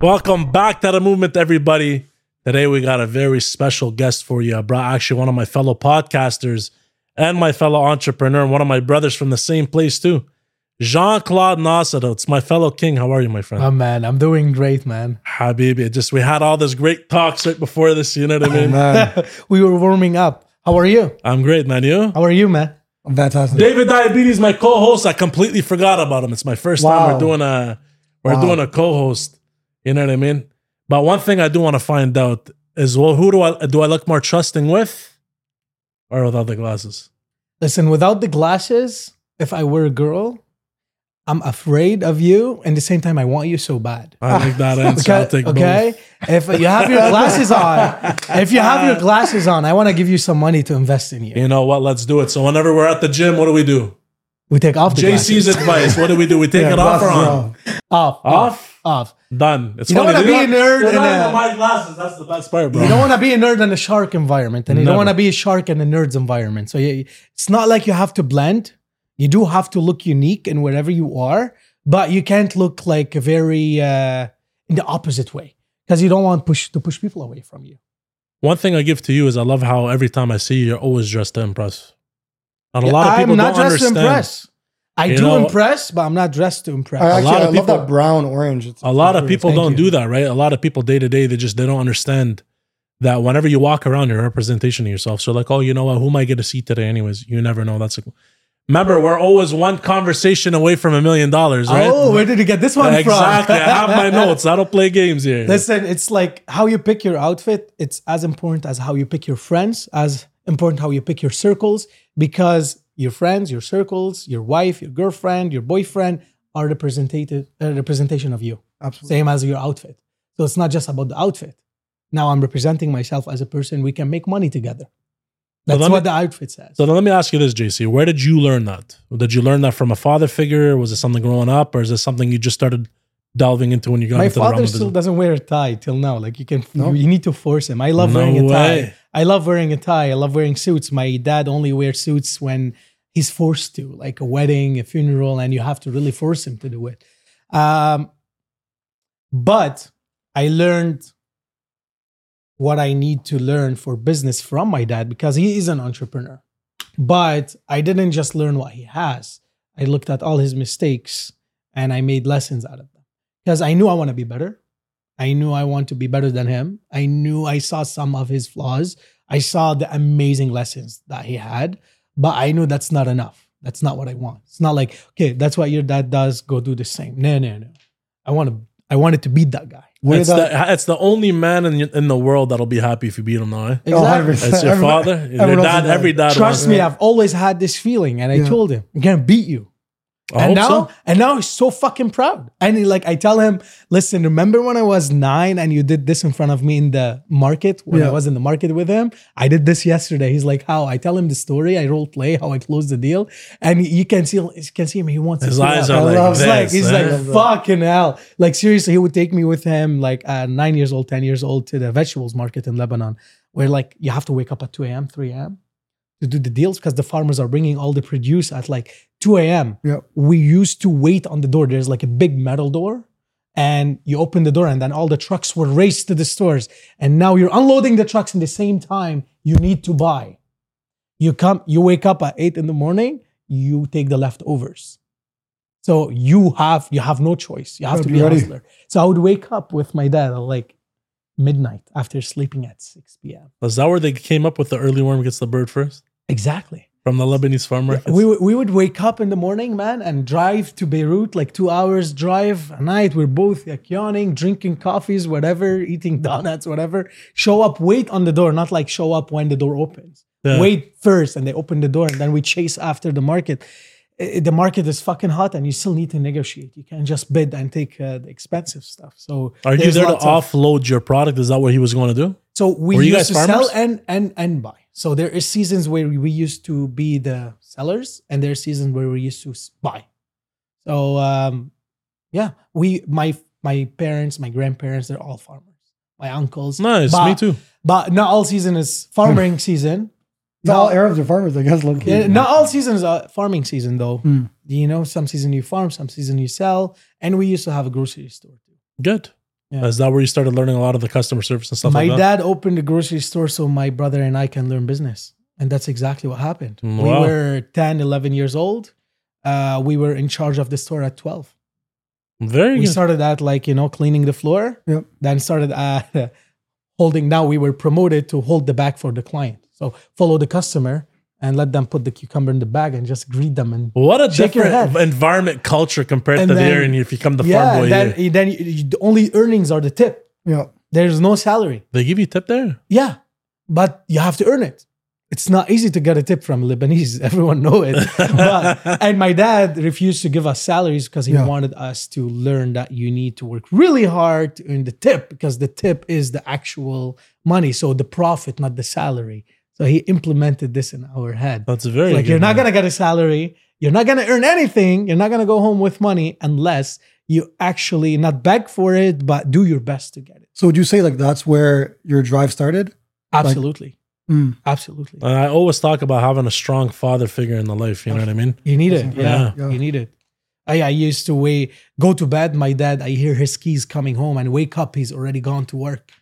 Welcome back to the movement, everybody. Today we got a very special guest for you. I brought actually one of my fellow podcasters and my fellow entrepreneur, and one of my brothers from the same place too. Jean-Claude Nasr. It's my fellow king. How are you, my friend? Oh man, I'm doing great, man. Habibi. it Just we had all this great talks right before this. You know what I oh, mean? Man, we were warming up. How are you? I'm great, man. You? How are you, man? I'm fantastic. David Diabetes, my co-host. I completely forgot about him. It's my first time we're doing a we're Wow. doing a co-host. You know what I mean? But one thing I do want to find out is well, who do I do I look more trusting with, or without the glasses? Listen, without the glasses, if I were a girl, I'm afraid of you, and at the same time, I want you so bad. I like that answer. Okay, okay. If you have your glasses on, if you have your glasses on, I want to give you some money to invest in you. You know what? Let's do it. So whenever we're at the gym, what do we do? We take off the JC's glasses. advice. What do we do? We take Yeah, it off or on? on. Off, Off? Off. Done. It's You don't funny. wanna be a nerd in not a- my glasses. That's the best part, bro. You don't want to be a nerd in a shark environment, and you Never. don't want to be a shark in a nerd's environment. So you, it's not like you have to blend. You do have to look unique in wherever you are, but you can't look like a very uh, in the opposite way because you don't want push to push people away from you. One thing I give to you is I love how every time I see you, you're always dressed to impress. And a lot of people I'm not don't dressed understand. to impress. I You do know- impress, but I'm not dressed to impress. I actually lot I of love that brown orange. It's A lot of people Thank don't you. do that, right? A lot of people day to day, they just they don't understand that whenever you walk around, you're a representation of yourself. So like, oh, you know what? Who might get a seat today? Anyways, you never know. That's a, remember, we're always one conversation away from a million dollars, right? Oh, where did you get this one exactly. from? Exactly. I have my notes. I don't play games here. Listen, it's like how you pick your outfit. It's as important as how you pick your friends, as important how you pick your circles, because your friends, your circles, your wife, your girlfriend, your boyfriend are representative a representation of you. Absolutely. Same as your outfit. So it's not just about the outfit. Now I'm representing myself as a person. We can make money together. That's let me- what the outfit says. So then let me ask you this, JC. Where did you learn that? Did you learn that from a father figure? Was it something growing up, or is it something you just started delving into when you got My into the realm father still doesn't wear a tie till now. Like you can, No? you need to force him. I love No wearing a tie. way. I love wearing a tie. I love wearing suits. My dad only wears suits when he's forced to, like a wedding, a funeral, and you have to really force him to do it. Um, but I learned what I need to learn for business from my dad because he is an entrepreneur. But I didn't just learn what he has. I looked at all his mistakes and I made lessons out of them because I knew I want to be better. I knew I want to be better than him. I knew I saw some of his flaws. I saw the amazing lessons that he had, but I know that's not enough. That's not what I want. It's not like, okay, that's what your dad does, go do the same. No, no, no. I want to I wanted to beat that guy. It's did that, the, it's the only man in, in the world that'll be happy if you beat him now. Eh? Oh, Exactly. It's your Everyone- father, your everyone dad, every dad. Trust wants- me, I've always had this feeling, and I Yeah. told him, I'm gonna beat you. I and now, so. and now he's so fucking proud. And he, like I tell him, listen, remember when I was nine and you did this in front of me in the market when I was in the market with him? I did this yesterday. He's like, how? I tell him the story. I role play how I closed the deal, and you can see, you can see him. He wants His eyes are like this. He's like, he's eh? like, fucking hell. Like, seriously, he would take me with him, like, uh, nine years old, 10 years old, to the vegetables market in Lebanon, where, like, you have to wake up at 2 a.m., 3 a.m. to do the deals because the farmers are bringing all the produce at like 2 a.m. Yeah. We used to wait on the door. There's like a big metal door, and you open the door, and then all the trucks were race to the stores. And now you're unloading the trucks in the same time you need to buy. You come, you wake up at 8 in the morning, you take the leftovers. So you have you have no choice. You have Gotta to be be a ready. hustler. So I would wake up with my dad at like midnight after sleeping at 6 p.m. Was that where they came up with the early worm gets the bird first? Exactly. From the Lebanese farm markets? We, would- we would wake up in the morning, man, and drive to Beirut, like two hours drive a night. We're both like yawning, drinking coffees, whatever, eating donuts, whatever. Show up, wait on the door, not like show up when the door opens. Yeah. Wait first, and they open the door, and then we chase after the market. The market is fucking hot, and you still need to negotiate. You can't just bid and take uh, the expensive stuff. So Are you there to lots of- offload your product? Is that what he was going to do? So we Were used to farmers? sell and and and buy. So there is seasons where we used to be the sellers, and there are seasons where we used to buy. So um, yeah, we my my parents, my grandparents, they're all farmers. My uncles, Nice. but, Me too. But not all season is farming season. Not all Arabs are farmers, I guess. Look, Yeah, not all seasons are farming season though. Hmm. You know, some season you farm, some season you sell, and we used to have a grocery store too. Good. Yeah. Is that where you started learning a lot of the customer service and stuff my like that? dad opened a grocery store so my brother and I can learn business. And that's exactly what happened. We were 10, 11 years old. Uh, we were in charge of the store at 12. Very We good. started at like, you know, cleaning the floor. Yep. Then started at holding. Now we were promoted to hold the bag for the client. So follow the customer and let them put the cucumber in the bag and just greet them. And What a Shake your different head. environment culture compared And to then- there, and if you become the farm boy then, here. then you, you- the only earnings are the tip. Yeah. There's no salary. They give you tip there. Yeah, but you have to earn it. It's not easy to get a tip from Lebanese. Everyone know it. But, and my dad refused to give us salaries because he Yeah. wanted us to learn that you need to work really hard to earn the tip because the tip is the actual money. So the profit, not the salary. So he implemented this in our head. That's very like good, you're not man. gonna get a salary, you're not gonna earn anything, you're not gonna go home with money unless you actually not beg for it, but do your best to get it. So would you say like that's where your drive started? Absolutely. Mm. Absolutely. And I always talk about having a strong father figure in the life. You know what I mean? You need it. Yeah, Yeah. you need it. I, I used to wait, go to bed. My dad, I hear his keys coming home and wake up. He's already gone to work.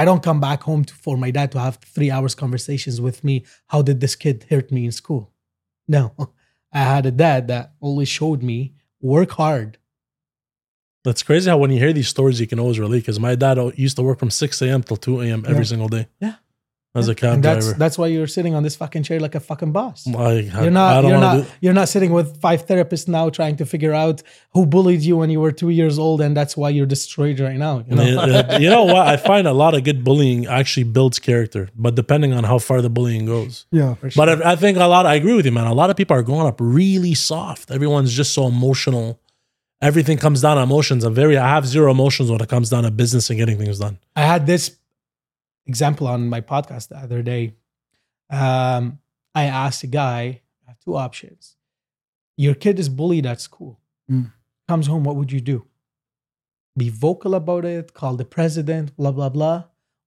I don't come back home to, for my dad to have three hours conversations with me. How did this kid hurt me in school? No, I had a dad that always showed me work hard. That's crazy how when you hear these stories, you can always relate. Because my dad used to work from 6 a.m. till 2 a.m. every Yeah. single day. Yeah. As a cab and that's driver. that's why you're sitting on this fucking chair like a fucking boss. I, I- You're not. You're not. You're not sitting with five therapists now trying to figure out who bullied you when you were two years old, and that's why you're destroyed right now. You know? Yeah, you know what? I find a lot of good bullying actually builds character, but depending on how far the bullying goes. Yeah. But I, I think a lot. I agree with you, man. A lot of people are growing up really soft. Everyone's just so emotional. Everything comes down to emotions. I'm very. I have zero emotions when it comes down to business and getting things done. I had this example on my podcast the other day. Um, I asked a guy, I have two options. Your kid is bullied at school. Mm. Comes home, what would you do? Be vocal about it, call the president, blah, blah, blah.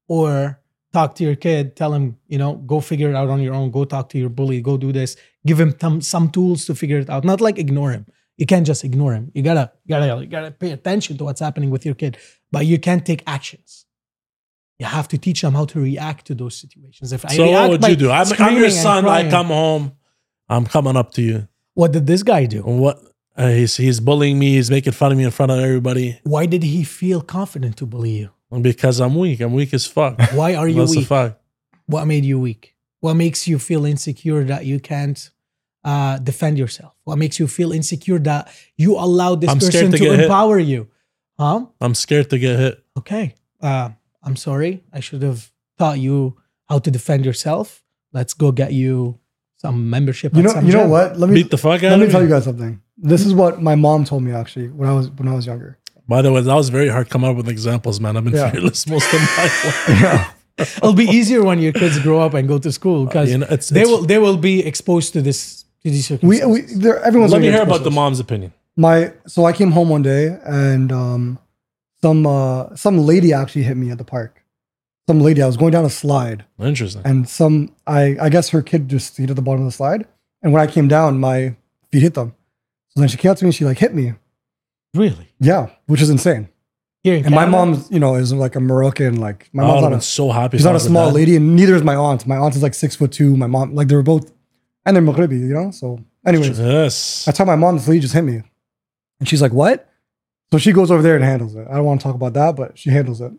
Or talk to your kid, tell him, you know, go figure it out on your own, go talk to your bully, go do this. Give him some, some tools to figure it out. Not like ignore him. You can't just ignore him. You gotta, you gotta, you gotta pay attention to what's happening with your kid, but you can't take actions. You have to teach them how to react to those situations. If I So what would you do? I'm, I'm your son. I come home. I'm coming up to you. What did this guy do? What? Uh, he's he's bullying me. He's making fun of me in front of everybody Why did he feel confident to bully you? because I'm weak. I'm weak as fuck. Why are you weak? What made you weak? What makes you feel insecure that you can't uh, defend yourself? What makes you feel insecure that you allow this I'm person to to, get hit. empower you? Huh? I'm scared to get hit. Okay. Uh, I'm sorry. I should have taught you how to defend yourself. Let's go get you some membership. You at know. some You know gym. what? Let me Beat the fuck out let me of tell you guys something. This is what my mom told me actually when I was when I was younger. By the way, that was very hard coming up with examples, man. I've been Yeah. fearless most of my life. Yeah. It'll be easier when your kids grow up and go to school because You know, it's- they it's- will they will be exposed to this to these We circumstances. we there everyone's Let me hear get about the mom's opinion. my so I came home one day and um some uh some lady actually hit me at the park. Some lady I was going down a slide Interesting. and some I I guess her kid just hit at the bottom of the slide and when I came down my feet hit them. So then she came up to me and she like hit me. really Yeah, which is insane. here And my Canada? mom, you know, is like a Moroccan like my mom's would not a, so happy. she's not a small dad. lady and neither is my aunt. My aunt is like six foot two. My mom like they were both and they're Maghribi, you know? So anyways, Yes. I tell my mom this lady just hit me. And she's like, what? So she goes over there and handles it. I don't want to talk about that, but she handles it.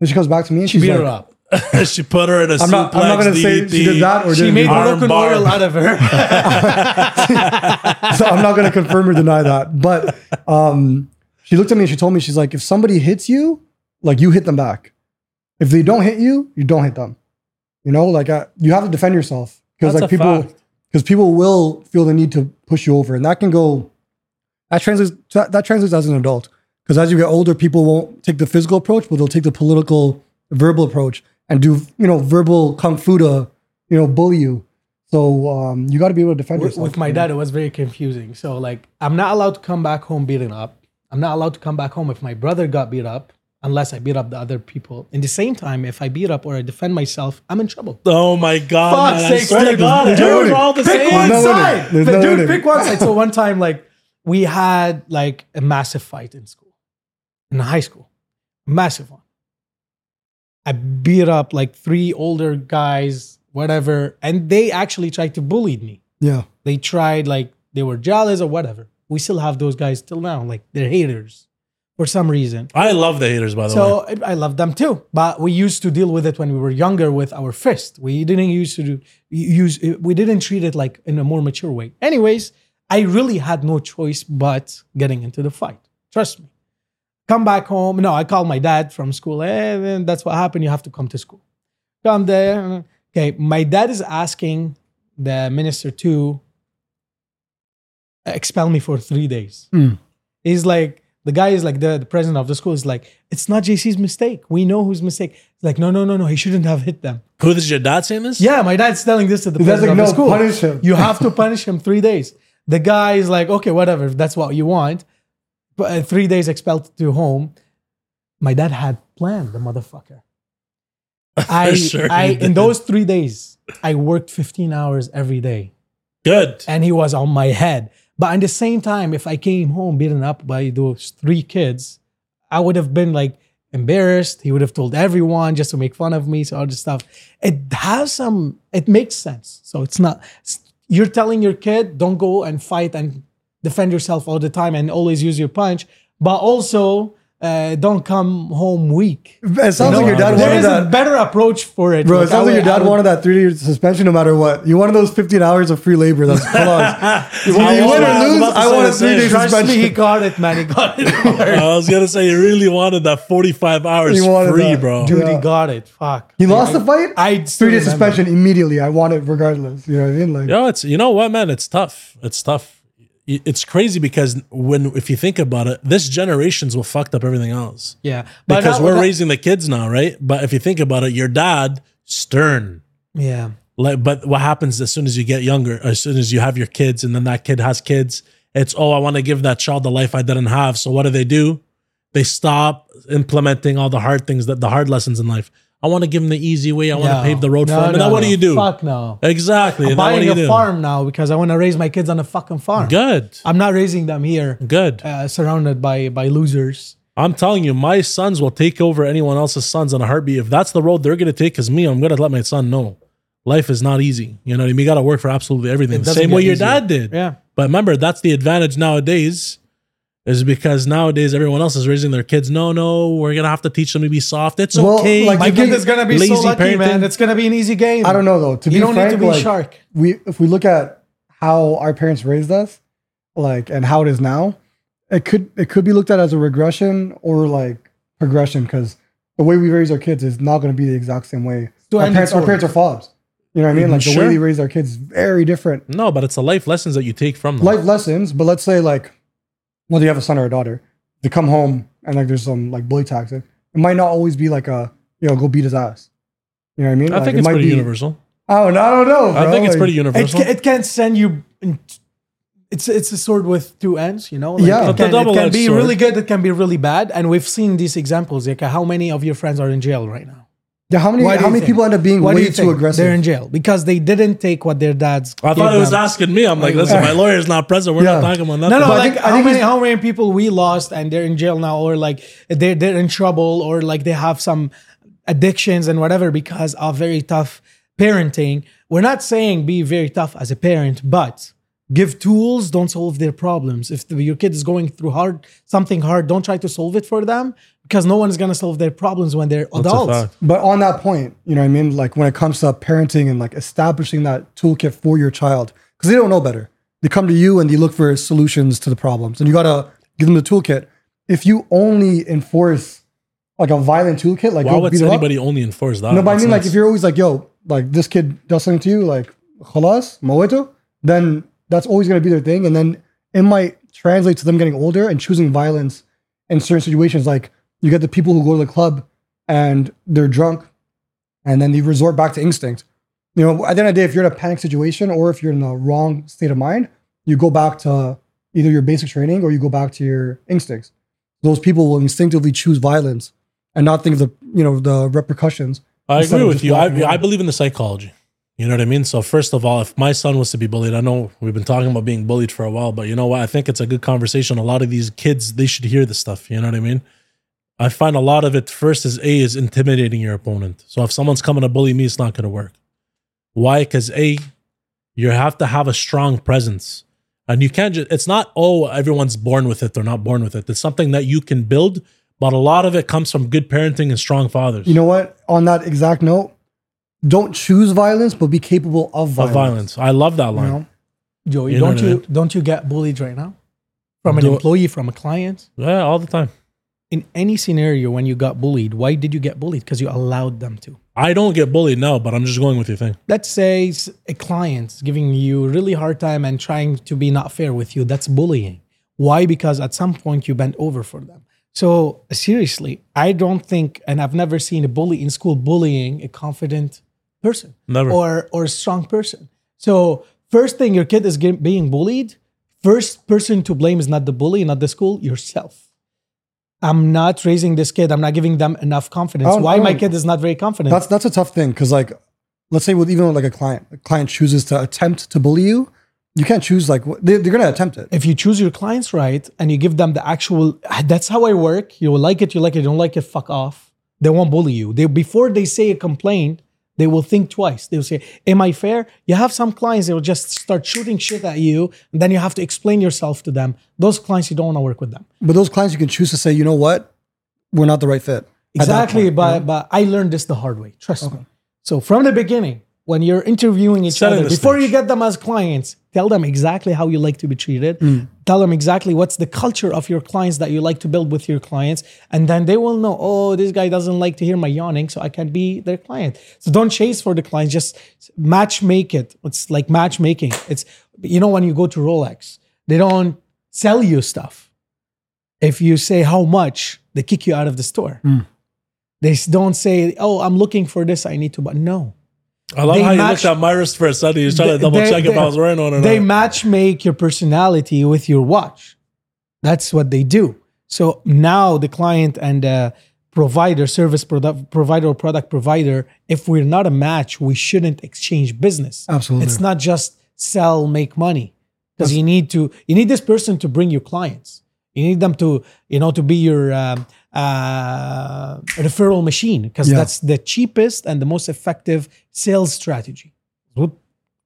Then she comes back to me and she she's beat like, her up. she put her in a I'm not, I'm not going to say she did that or She didn't made do that. Arm broken bar. oil out of her. so I'm not going to confirm or deny that. But um, she looked at me and she told me, she's like, if somebody hits you, like you hit them back. If they don't hit you, you don't hit them. You know, like uh, you have to defend yourself because That's like a people, fact. because people will feel the need to push you over, and that can go. That translates. That, that translates as an adult because as you get older, people won't take the physical approach, but they'll take the political, verbal approach and do you know verbal kung fu to you know bully you. So um, you got to be able to defend yourself. with my dad, it was very confusing. So like, I'm not allowed to come back home beaten up. I'm not allowed to come back home if my brother got beat up, unless I beat up the other people. In the same time, if I beat up or I defend myself, I'm in trouble. Oh my god! Fuck's man, I sake, swear to dude. God, Dude, they were all the pick same. one side. no Dude, pick one side. So one time, like we had like a massive fight in school, in high school. massive one. I beat up like three older guys, whatever, and they actually tried to bully me. Yeah. They tried like they were jealous or whatever. We still have those guys till now, like they're haters for some reason. I love the haters, by the way. So I I love them too, but we used to deal with it when we were younger with our fist. We didn't used to do, use. We didn't treat it like in a more mature way. Anyways, I really had no choice but getting into the fight. Trust me. Come back home. No, I called my dad from school. Hey, that's what happened. You have to come to school. Come there. Okay, my dad is asking the minister to expel me for three days. Mm. He's like, the guy is like the, the president of the school is like, it's not JC's mistake. We know whose mistake. He's like, no, no, no, no. He shouldn't have hit them. Who is your dad saying this? Yeah, my dad's telling this to the president like, of the school. punish him." You have to punish him three days. The guy is like, okay, whatever. If that's what you want. But uh, three days expelled to home. My dad had planned the motherfucker. I, sure I in those three days, I worked 15 hours every day Good. and he was on my head. But at the same time, if I came home beaten up by those three kids, I would have been like embarrassed. He would have told everyone just to make fun of me, so all this stuff. It has some. It makes sense. So it's not. it's- you're telling your kid don't go and fight and defend yourself all the time and always use your punch, but also. Uh, don't come home weak. It sounds You like your dad there wanted is a that. better approach for it. Bro, it Like, I sounds like your dad would- wanted that three year suspension no matter what. You wanted those 15 hours of free labor. That's clause. you I win was or lose, to I want a three same. day Trust me, he got it, man. He got it. I was gonna say he really wanted that 45 hours You wanted free, that. bro. Dude, Yeah. he got it. Fuck. He lost the fight? I Three day suspension immediately. I want it regardless. You know what I mean? Like, Yo, it's you know what, man? It's tough. It's tough. It's crazy because when if you think about it, this generation's what fucked up everything else. Yeah, but Because now- we're raising the kids now, right? But if you think about it, your dad stern. Yeah, Like, but what happens as soon as you get younger, as soon as you have your kids, and then that kid has kids, it's oh, I want to give that child the life I didn't have. So what do they do? They stop implementing all the hard things that the hard lessons in life. I want to give them the easy way. I want to No. pave the road No, for them. And no, then what do no. you do? Fuck no. Exactly. I'm And what do buying you a do? farm now because I want to raise my kids on a fucking farm. Good. I'm not raising them here, Good. uh, surrounded by by losers. I'm telling you, my sons will take over anyone else's sons in a heartbeat. If that's the road they're going to take, as me, I'm going to let my son know. Life is not easy. You know what I mean? You got to work for absolutely everything. The doesn't same way get your easier. dad did. Yeah, But remember, that's the advantage nowadays, is because nowadays everyone else is raising their kids. No, no, we're going to have to teach them to be soft. It's Well, okay. like, my kid is gonna be lazy so lucky, parenting. man. It's gonna be an easy game. I don't know though. To You be don't frank, need to be like, shark. we if we look at how our parents raised us, like and how it is now, it could it could be looked at as a regression or like progression because the way we raise our kids is not going to be the exact same way. Our parents, our parents are fobs. You know what I mean? Mm-hmm. Like the way they raise our kids is very different. no, but it's the life lessons that you take from them. Life lessons, but let's say like whether you have a son or a daughter, they come home and like there's some like bully tactic. It might not always be like a you know go beat his ass. You know what I mean? I Like, think it it's might pretty be, universal. I don't know. I don't know. I think it's Like, pretty universal. ca- it can send you. It's it's a sword with two ends, you know. Yeah. it can, it can be sword. really good. It can be really bad, and we've seen these examples. Like, how many of your friends are in jail right now? Yeah, how many Why do how you many think? people end up being Why do way you too think aggressive? They're in jail because they didn't take what their dads. I thought gave it was them. asking me. I'm like, listen, my lawyer's not present. We're Yeah. not talking about No, nothing. no, But I like think- I how think many it's- how many people we lost and they're in jail now, or like they're they're in trouble, or like they have some addictions and whatever because of very tough parenting. We're not saying be very tough as a parent, but give tools. Don't solve their problems. If the, your kid is going through hard something hard, don't try to solve it for them because no one is gonna solve their problems when they're That's adults. But on that point, you know what I mean? Like when it comes to parenting and like establishing that toolkit for your child, because they don't know better. They come to you and they look for solutions to the problems. And you gotta give them the toolkit. If you only enforce like a violent toolkit, like Why would beat them up- anybody only enforce that? No, but I That's mean like if you're always like, yo, like this kid does something to you, like khalas, moeto, then that's always gonna be their thing. And then it might translate to them getting older and choosing violence in certain situations. Like you get the people who go to the club and they're drunk and then they resort back to instinct. You know, at the end of the day, if you're in a panic situation or if you're in the wrong state of mind, you go back to either your basic training or you go back to your instincts. Those people will instinctively choose violence and not think of the you know the repercussions. I agree with you. I. I believe in the psychology. You know what I mean? So first of all, if my son was to be bullied, I know we've been talking about being bullied for a while, but you know what? I think it's a good conversation. A lot of these kids, they should hear this stuff. You know what I mean? I find a lot of it first is A is intimidating your opponent. So if someone's coming to bully me, it's not going to work. Why? Because A, you have to have a strong presence. And you can't just, it's not, oh, everyone's born with it. They're not born with it. It's something that you can build, but a lot of it comes from good parenting and strong fathers. You know what? On that exact note, don't choose violence, but be capable of violence. of violence. I love that You line. know? Joey, You don't you don't you get bullied right now from an Do- employee, from a client? Yeah, all the time. In any scenario, when you got bullied, why did you get bullied? Because you allowed them to. I don't get bullied now, but I'm just going with your thing. Let's say a client's giving you a really hard time and trying to be not fair with you. That's bullying. Why? Because at some point you bent over for them. So seriously, I don't think, and I've never seen a bully in school bullying a confident person Never. or or a strong person. So first thing, your kid is get, being bullied. First person to blame is not the bully, not the school, yourself. I'm not raising this kid. I'm not giving them enough confidence. I Why my kid is not very confident? That's that's a tough thing because like, let's say with even like a client, a client chooses to attempt to bully you. You can't choose like they, they're gonna attempt it. if you choose your clients right and you give them the actual that's how i work you will like it you like it you don't like it fuck off they won't bully you they before they say a complaint they will think twice. They'll say am i fair? You have some clients that will just start shooting shit at you and then you have to explain yourself to them. Those clients you don't want to work with them. But those clients you can choose to say, you know what, we're not the right fit. Exactly point, but but i learned this the hard way trust me. So from the beginning when you're interviewing each Setting other the before you get them as clients tell them exactly how you like to be treated. Mm. tell them exactly what's the culture of your clients that you like to build with your clients. And then they will know oh this guy doesn't like to hear my yawning so i can't be their client. So don't chase for the clients just match make it. It's like matchmaking. It's you know when you go to rolex they don't sell you stuff. If you say how much they kick you out of the store. They don't say oh i'm looking for this i need to buy. No I love They how you match- looked at my wrist for a second. He was trying to double they- check if I was wearing one or not. they match make your personality with your watch. That's what they do. So now the client and the provider, service product provider or product provider, if we're not a match, we shouldn't exchange business. Absolutely. It's not just sell, make money. Because you need to, you need this person to bring you clients. You need them to, you know, to be your um, uh, referral machine because Yeah. that's the cheapest and the most effective sales strategy. What-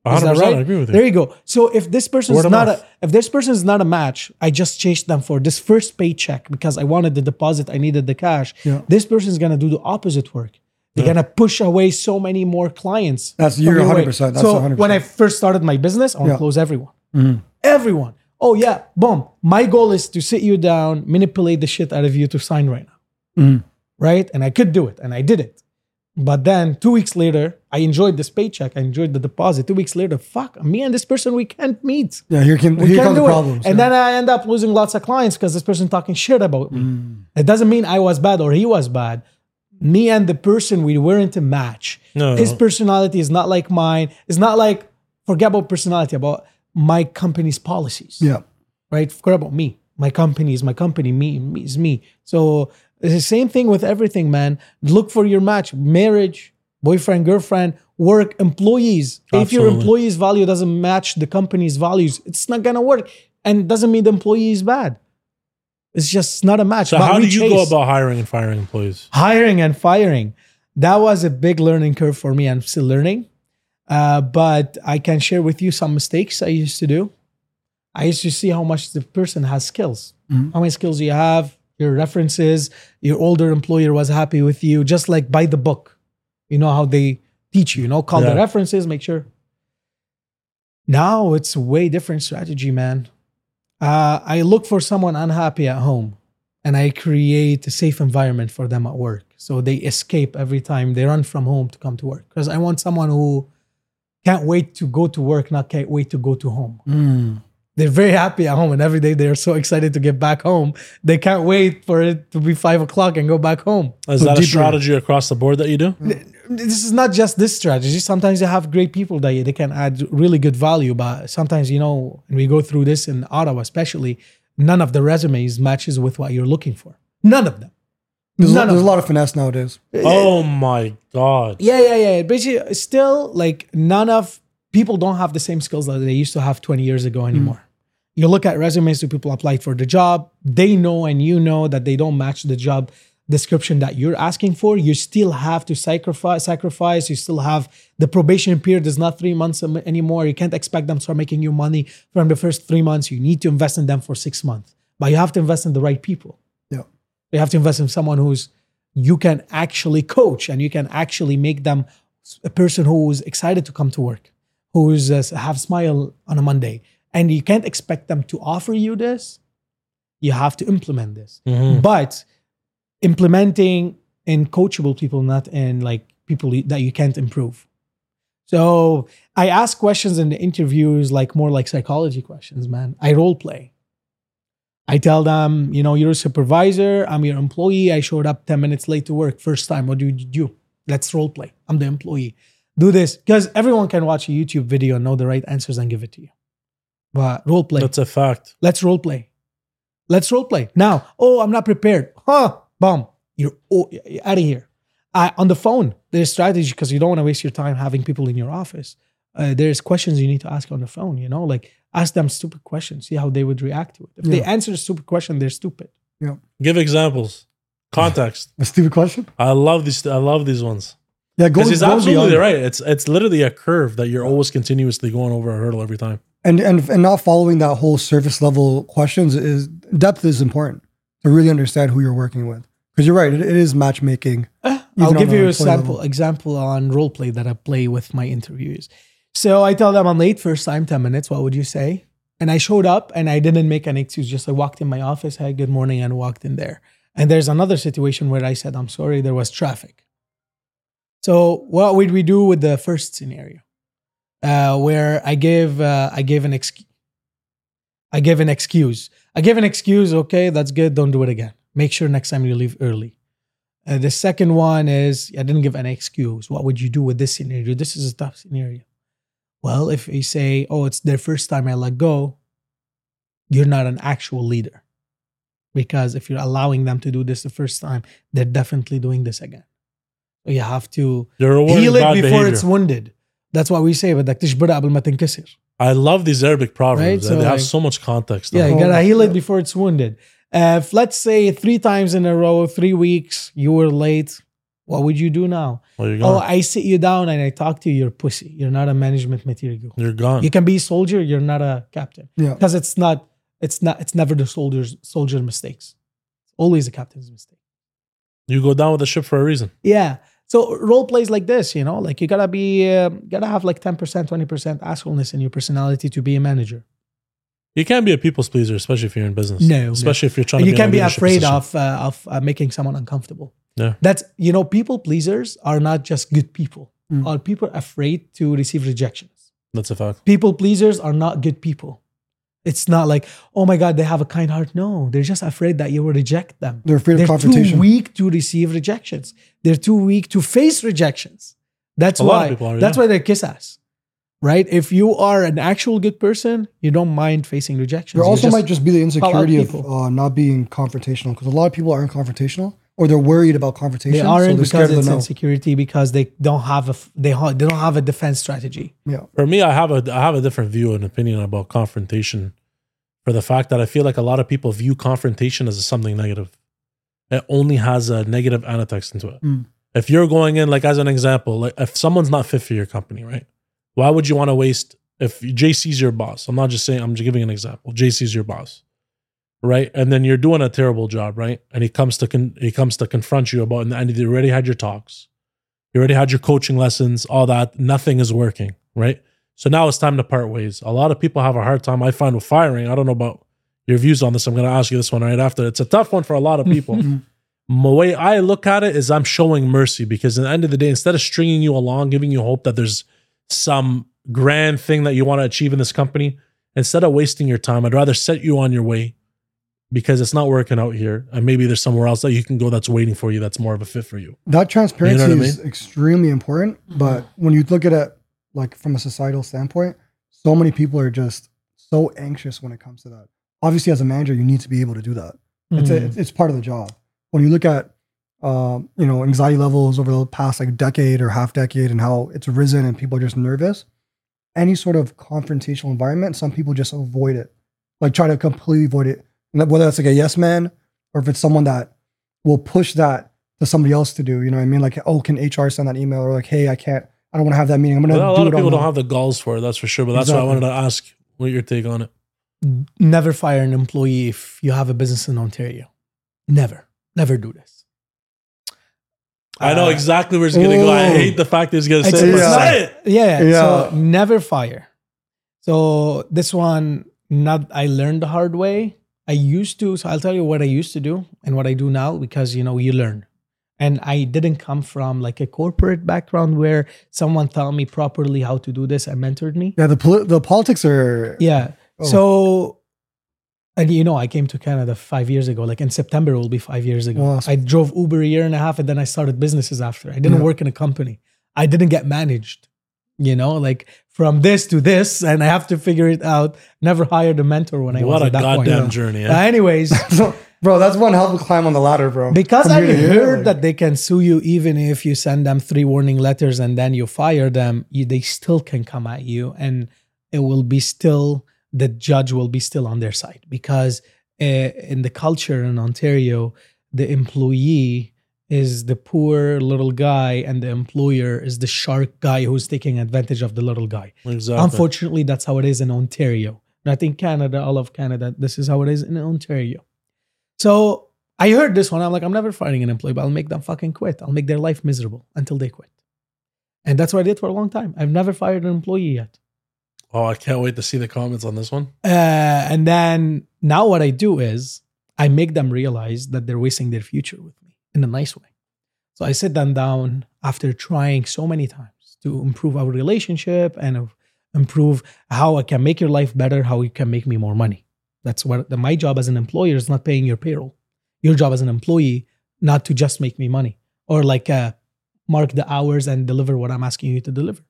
is 100%, that right? I agree with you. There you go. So if this person Word is not mouth. a if this person is not a match, I just chased them for this first paycheck because I wanted the deposit, I needed the cash. Yeah. This person is gonna do the opposite work. They're gonna push away so many more clients. That's- you're 100%, that's so 100%. when I first started my business, I want to Yeah. close everyone. Everyone. Oh yeah, boom. My goal is to sit you down, manipulate the shit out of you to sign right now. Right? And I could do it, and I did it. But then two weeks later, I enjoyed this paycheck. I enjoyed the deposit. Two weeks later, fuck, me and this person, we can't meet. Yeah, here, can, We here can't comes the do it. And yeah. then I end up losing lots of clients because this person talking shit about me. Mm. It doesn't mean I was bad or he was bad. Me and the person, we weren't a match. No. His personality is not like mine. It's not like, forget about personality, about my company's policies yeah. right? Forget about me. My company is my company. Me, me is me. So it's the same thing with everything, man. Look for your match. Marriage, boyfriend, girlfriend, work, employees. If your employee's value doesn't match the company's values, it's not gonna work. And it doesn't mean the employee is bad. It's just not a match. so But how do you go about hiring and firing employees? hiring and firing? That was a big learning curve for me. I'm still learning. Uh, but I can share with you some mistakes I used to do. I used to see how much the person has skills. How many skills you have, your references, your older employer was happy with you, just like by the book. You know how they teach you, you know, call the references, make sure. Now it's a way different strategy, man. Uh, I look for someone unhappy at home and I create a safe environment for them at work. So they escape every time they run from home to come to work. Because I want someone who can't wait to go to work, not can't wait to go to home. Mm. They're very happy at home, and every day they're so excited to get back home. They can't wait for it to be five o'clock and go back home. Is that a strategy across the board that you do? This is not just this strategy. Sometimes you have great people that they can add really good value, but sometimes you know, and we go through this in Ottawa, especially, none of the resumes matches with what you're looking for. None of them. There's, a, None there's a lot of finesse nowadays. Oh my god! Yeah, yeah, yeah. Basically, still like none of people don't have the same skills that they used to have 20 years ago anymore. Mm. You look at resumes that people applied for the job, they know and you know that they don't match the job description that you're asking for, you still have to sacrifice. Sacrifice. You still have the probation period is not three months anymore. You can't expect them to start making you money from the first three months. You need to invest in them for six months, but you have to invest in the right people. You have to invest in someone who's you can actually coach and you can actually make them a person who's excited to come to work, who's uh, have smile on a Monday, and you can't expect them to offer you this. You have to implement this, Mhm. but implementing in coachable people, not in like people that you can't improve. So I ask questions in the interviews, like more like psychology questions, man. I role play. I tell them, you know, you're a supervisor, I'm your employee. I showed up 10 minutes late to work. First time, what do you do? Let's role play. I'm the employee. Do this. Because everyone can watch a YouTube video and know the right answers and give it to you. But role play. That's a fact. Let's role play. Let's role play. Now, oh, I'm not prepared. Huh, bomb. You're, oh, you're out of here. Uh, on the phone, there's strategy because you don't want to waste your time having people in your office. Uh, there's questions you need to ask on the phone, you know, like ask them stupid questions, see how they would react to it. If they answer a stupid question, they're stupid. Yeah. Give examples. Context. A stupid question. I love these. I love these ones Yeah, go because he's absolutely beyond. right. It's it's literally a curve that you're always continuously going over a hurdle every time. and and and not following that whole surface level questions is depth is important to really understand who you're working with because you're right it, it is matchmaking eh, I'll give you a a sample level. example on role play that I play with my interviews. So I tell them I'm late first time, 10 minutes. What would you say? And I showed up and I didn't make an excuse. Just I walked in my office, hey, good morning, and walked in there. And there's another situation where I said, I'm sorry, there was traffic. So what would we do with the first scenario? Uh, where I give uh, I gave an excuse. I give an excuse. I give an excuse. Okay, that's good. Don't do it again. Make sure next time you leave early. Uh, the second one is I didn't give an excuse. What would you do with this scenario? This is a tough scenario. Well, if you say, oh, it's their first time I let go, you're not an actual leader. Because if you're allowing them to do this the first time, they're definitely doing this again. So you have to You're rewarding heal it bad before behavior. it's wounded. That's what we say, بدك تجبرها قبل ما تنكسر. I love these Arabic proverbs. Right? They So, have like- so much context. Yeah, you Oh, gotta heal it yeah. before it's wounded. Uh, if let's say three times in a row, three weeks, you were late, what would you do now? Well, you're Oh. I sit you down and I talk to you, you're pussy. You're not a management material. you're gone. You can be a soldier, you're not a captain. Yeah. Because it's not, it's not, it's never the soldier's soldier mistakes. It's always the captain's mistake. You go down with the ship for a reason. Yeah. So role plays like this, you know, like you gotta be, um, gotta have like 10%, 20% assholeness in your personality to be a manager. You can't be a people's pleaser, especially if you're in business. No, no. especially if you're trying. And to you be in a can't be afraid position. of uh, of uh, making someone uncomfortable. Yeah. That's you know, people pleasers are not just good people. Mm. Are people afraid to receive rejections? That's a fact. People pleasers are not good people. It's not like, oh my God, they have a kind heart. No, they're just afraid that you will reject them. they're afraid They're of confrontation too weak to receive rejections. They're too weak to face rejections. That's A lot of why. people are, that's yeah. why they're kiss ass. Right? If you are an actual good person, you don't mind facing rejections. there also just- might just be the insecurity of uh, not being confrontational because a lot of people aren't confrontational or they're worried about confrontation they aren't they're because it's the no insecurity because they don't have a f- they ha- they don't have a defense strategy. yeah For me, I have a I have a different view and opinion about confrontation. For the fact that I feel like a lot of people view confrontation as something negative. It only has a negative annotext into it. Mm. If you're going in, like as an example, like if someone's not fit for your company, right? Why would you want to waste? If JC's your boss, I'm not just saying. I'm just giving an example. JC's your boss, right? And then you're doing a terrible job, right? And he comes to con- he comes to confront you about, and you already had your talks, you already had your coaching lessons, all that. Nothing is working, right? So now it's time to part ways. A lot of people have a hard time, I find, with firing. I don't know about your views on this. I'm going to ask you this one right after. It's a tough one for a lot of people. Mm-hmm. the way I look at it is I'm showing mercy because at the end of the day, instead of stringing you along, giving you hope that there's some grand thing that you want to achieve in this company, instead of wasting your time, I'd rather set you on your way because it's not working out here. And maybe there's somewhere else that you can go that's waiting for you that's more of a fit for you. that transparency You know what I is extremely important but when you look at it like from a societal standpoint so many people are just so anxious when it comes to that obviously as a manager you need to be able to do that it's, a, Mhm. it's, it's part of the job when you look at um, you know anxiety levels over the past like decade or half decade and how it's risen and people are just nervous any sort of confrontational environment some people just avoid it like try to completely avoid it and that- whether that's like a yes man or if it's someone that will push that to somebody else to do. You know what I mean? Like, oh, can HR send that email? Or like, hey, I can't. I don't want to have that meeting. I'm gonna Well, a do lot it of people don't have the gulls for it, that's for sure. But that's why I wanted to ask what your take on it. Never fire an employee if you have a business in Ontario. Never, never do this. I know Uh, exactly where he's gonna go. I hate the fact that he's gonna say, it, but it's say not- it. Yeah, Yeah. So never fire. So this one, not I learned the hard way. I used to. So I'll tell you what I used to do and what I do now because you know you learn. And I didn't come from like a corporate background where someone taught me properly how to do this and mentored me. Yeah, the the politics are. Yeah. Oh. So, and you know, I came to Canada five years ago. Like in September, it will be five years ago. Wow. I drove Uber a year and a half, and then I started businesses after. I didn't Yeah. work in a company. I didn't get managed. You know, like from this to this, and I have to figure it out. Never hired a mentor when I What was a at that point. goddamn Yeah. journey. Uh, anyways, bro, that's one hell of a climb on the ladder, bro. because I here here, heard like- that they can sue you even if you send them three warning letters and then you fire them, you, they still can come at you, and it will be still the judge will be still on their side because uh, in the culture in Ontario, the employee is the poor little guy and the employer is the shark guy who's taking advantage of the little guy. Exactly. Unfortunately, that's how it is in Ontario. Not in Canada, all of Canada. This is how it is in Ontario. So I heard this one. I'm like, I'm never firing an employee, but I'll make them fucking quit. I'll make their life miserable until they quit. And that's what I did for a long time. I've never fired an employee yet. oh, I can't wait to see the comments on this one. Uh, and then now what I do is I make them realize that they're wasting their future with me in a nice way. So I sit them down after trying so many times to improve our relationship and uh, improve how I can make your life better, how you can make me more money. That's what the, my job as an employer is not paying your payroll. Your job as an employee, not to just make me money or like uh, mark the hours and deliver what I'm asking you to deliver.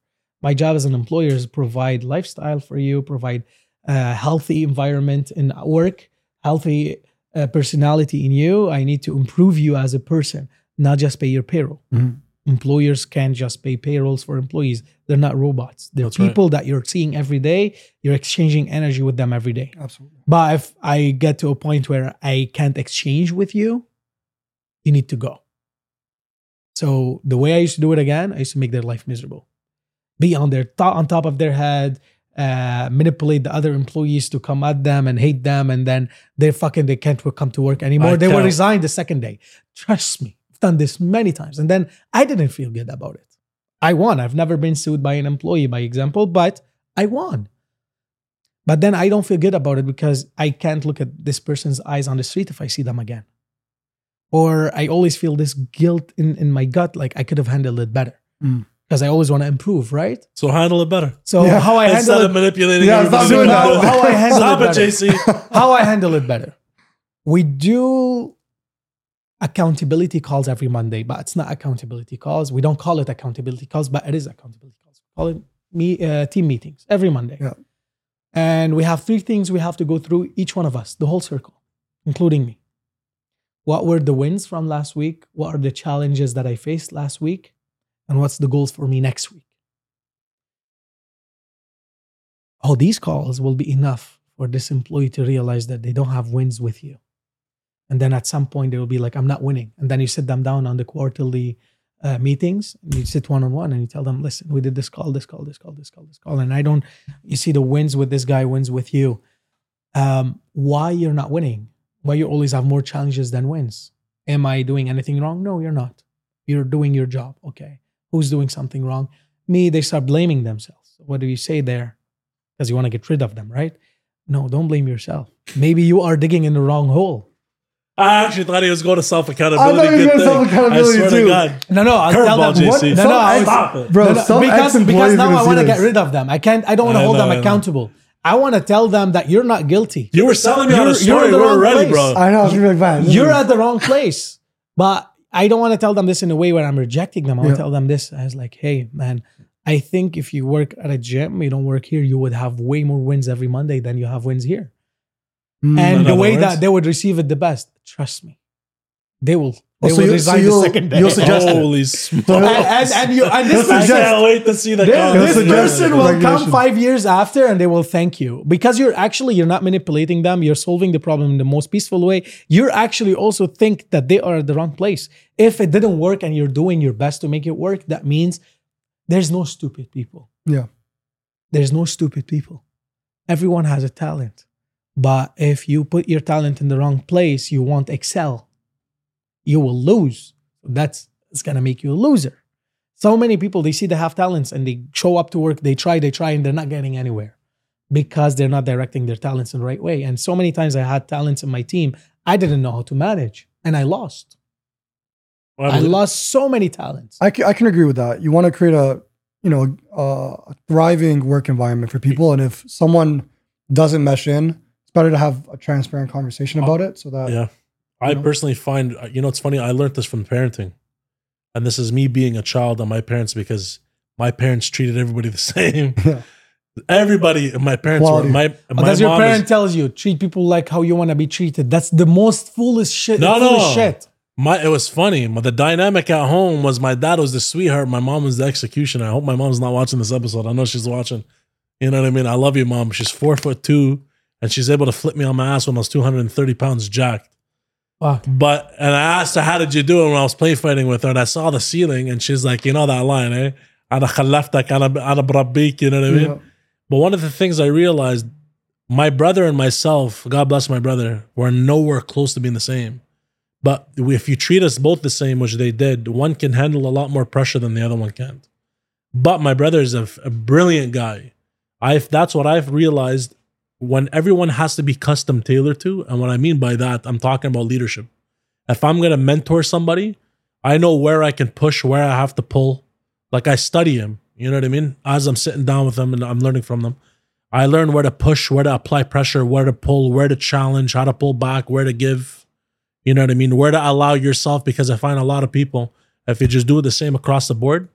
My job as an employer is provide lifestyle for you, provide a healthy environment in work, healthy uh, personality in you. I need to improve you as a person, not just pay your payroll. Mhm. Employers can't just pay payrolls for employees. They're not robots. They're That's right. people that you're seeing every day. You're exchanging energy with them every day. Absolutely. But if I get to a point where I can't exchange with you, you need to go. So the way I used to do it again, I used to make their life miserable. Be on their top, on top of their head, uh, manipulate the other employees to come at them and hate them, and then they fucking they can't come to work anymore. I they will can't- resign the second day. Trust me, I've done this many times, and then I didn't feel good about it. I won. I've never been sued by an employee, by example, but I won. But then I don't feel good about it because I can't look at this person's eyes on the street if I see them again. Or I always feel this guilt in, in my gut, like I could have handled it better. Mm. Because I always want to improve, right? So handle it better. So Yeah. how I Instead handle of it, manipulating Yeah, everybody. stop doing how, that. how I handle Stop it it, better. JC. how I handle it better. We do accountability calls every Monday, but it's not accountability calls. We don't call it accountability calls, but it is accountability calls. We call it me uh, team meetings every Monday. Yeah. And we have three things we have to go through each one of us, the whole circle, including me. What were the wins from last week? What are the challenges that I faced last week? And what's the goals for me next week? All these calls will be enough for this employee to realize that they don't have wins with you. And then at some point, they will be like, I'm not winning. And then you sit them down on the quarterly uh, meetings and you sit one on one and you tell them, listen, we did this call, this call, this call, this call, this call. And I don't, you see the wins with this guy, wins with you. Um, why you're not winning? Why you always have more challenges than wins? Am I doing anything wrong? No, you're not. You're doing your job. Okay. Who's doing something wrong? Me, they start blaming themselves. What do you say there? Because you want to get rid of them, right? No, don't blame yourself. Maybe you are digging in the wrong hole. I actually thought he was going to self I accountability. thought he was going to self-accountability I swear too. to God. No, no, I'll tell Curveball, them. JC. What? No, no, I ex- was- Stop it. Bro, no, no, because, because now I want to get rid of them. I can't. I don't want to hold know, them I accountable. I want to tell them that you're not guilty. You were selling me on a You're- you're story. in We the wrong ready, place. bro. I know. I was gonna be like, man, You're at the wrong place. But I don't want to tell them this in a way where I'm rejecting them. I want Yeah. to tell them this as like, hey, man, I think if you work at a gym, you don't work here, you would have way more wins every Monday than you have wins here. Mm. and the way words? that they would receive it the best, trust me, they will Oh, they so will you- so resign the second day. you'll suggest- Suggested. Holy smokes! and, and, and you and this I can't wait to see the this, this person will come five years after and they will thank you. Because you're actually you're not manipulating them you're solving the problem in the most peaceful way you're actually also think that they are at the wrong place. If it didn't work and you're doing your best to make it work that means there's no stupid people. Yeah. there's no stupid people. Everyone has a talent. But if you put your talent in the wrong place you won't excel you will lose. That's it's gonna make you a loser. So many people they see they have talents and they show up to work they try they try and they're not getting anywhere because they're not directing their talents in the right way. And so many times i had talents in my team i didn't know how to manage and i lost. I lost so many talents. I can, I can agree with that. You want to create a, you know, uh, a thriving work environment for people, and if someone doesn't mesh in, it's better to have a transparent conversation about it, so that Yeah. I You know? personally find, uh, you know, it's funny. I learned this from parenting. And this is me being a child on my parents because my parents treated everybody the same. Everybody, my parents Quality. were, my, But my that's your parent is, tells you treat people like how you want to be treated that's the most foolish shit No, foolish no. shit my, it was funny. But the dynamic at home was my dad was the sweetheart. My mom was the executioner. I hope my mom's not watching this episode. I know she's watching. You know what I mean? I love you, mom. She's four foot two and she's able to flip me on my ass when I was 230 pounds jacked. Fuck. But and I asked her, how did you do it when I was play fighting with her? And I saw the ceiling and she's like, you know that line, eh? أنا خلفتك أنا أنا بربيك, you know what I mean? Yeah. But one of the things I realized, my brother and myself, God bless my brother, were nowhere close to being the same. But if you treat us both the same, which they did, one can handle a lot more pressure than the other one can't. But my brother is a, a brilliant guy. I that's what I've realized when everyone has to be custom tailored to, and what I mean by that, I'm talking about leadership. If I'm gonna mentor somebody, I know where I can push, where I have to pull. Like I study him, you know what I mean? As I'm sitting down with them and I'm learning from them, I learn where to push, where to apply pressure, where to pull, where to challenge, how to pull back, where to give. You know what I mean? Where to allow yourself because I find a lot of people, if you just do the same across the board,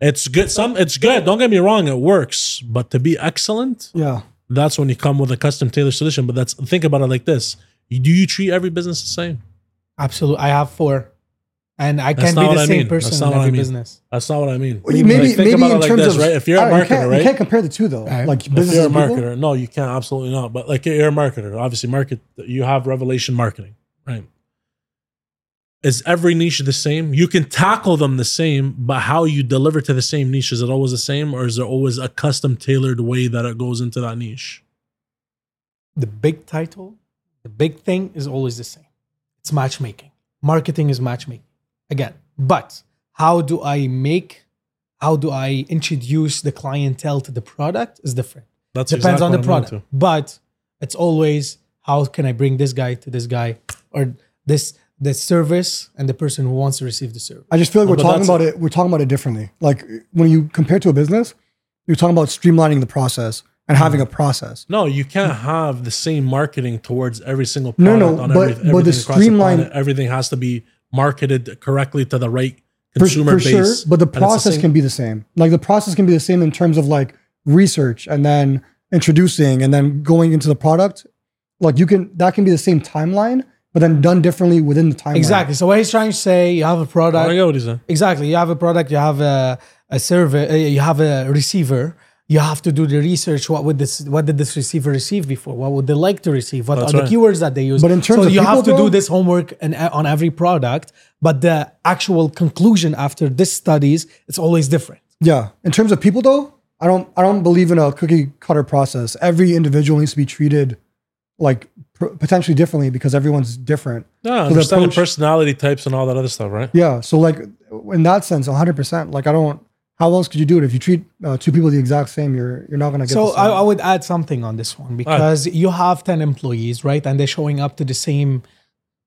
it's good. Some it's good. Don't get me wrong, it works. But to be excellent, yeah, that's when you come with a custom tailored solution. But that's think about it like this: Do you treat every business the same? Absolutely. I have four. And I That's can't be what the I same mean. person in every I mean. business. That's not what I mean. maybe Like, think maybe about it in like terms this, of right? If you're a don't know, you marketer, can't, right? you can't compare the two though. Right. Like If business you're a and people. marketer, no, you can't. Absolutely not. But like you're a marketer, obviously, market. You have revelation marketing, right? Is every niche the same? You can tackle them the same, but how you deliver to the same niche is it always the same, or is there always a custom tailored way that it goes into that niche? The big title, the big thing is always the same. It's matchmaking. Marketing is matchmaking. Again, but how do I make, how do I introduce the clientele to the product is different. That's Depends exactly on the what I'm going product. But it's always how can I bring this guy to this guy or this the service and the person who wants to receive the service. I just feel like we're but talking about it. We're talking about it differently. Like when you compare to a business, you're talking about streamlining the process and Mm-hmm. having a process. No, you can't have the same marketing towards every single product no, on but- every, but the streamline- planet. Everything has to be marketed correctly to the right For, consumer for base. sure, but the process same- can be the same. Like the process can be the same in terms of like research and then introducing and then going into the product. Like you can that can be the same timeline, but then done differently within the time. Exactly. So what he's trying to say, you have a product, get what. Exactly. You have a product, you have a, a server, uh, you have a receiver. You have to do the research. What would this? What did this receiver receive before? What would they like to receive? What That's are right. the keywords that they use? But in terms so of you have to people, do this homework and on every product. But the actual conclusion after this studies, it's always different. Yeah. In terms of people though, I don't I don't believe in a cookie cutter process. Every individual needs to be treated like pr- potentially differently because everyone's different. Yeah, the understanding approach- personality types and all that other stuff, right? Yeah. So like in that sense, 100%. Like I don't how else could you do it if you treat uh, two people the exact same? You're you're not gonna get. So the same. I, I would add something on this one because you have 10 employees, right? And they're showing up to the same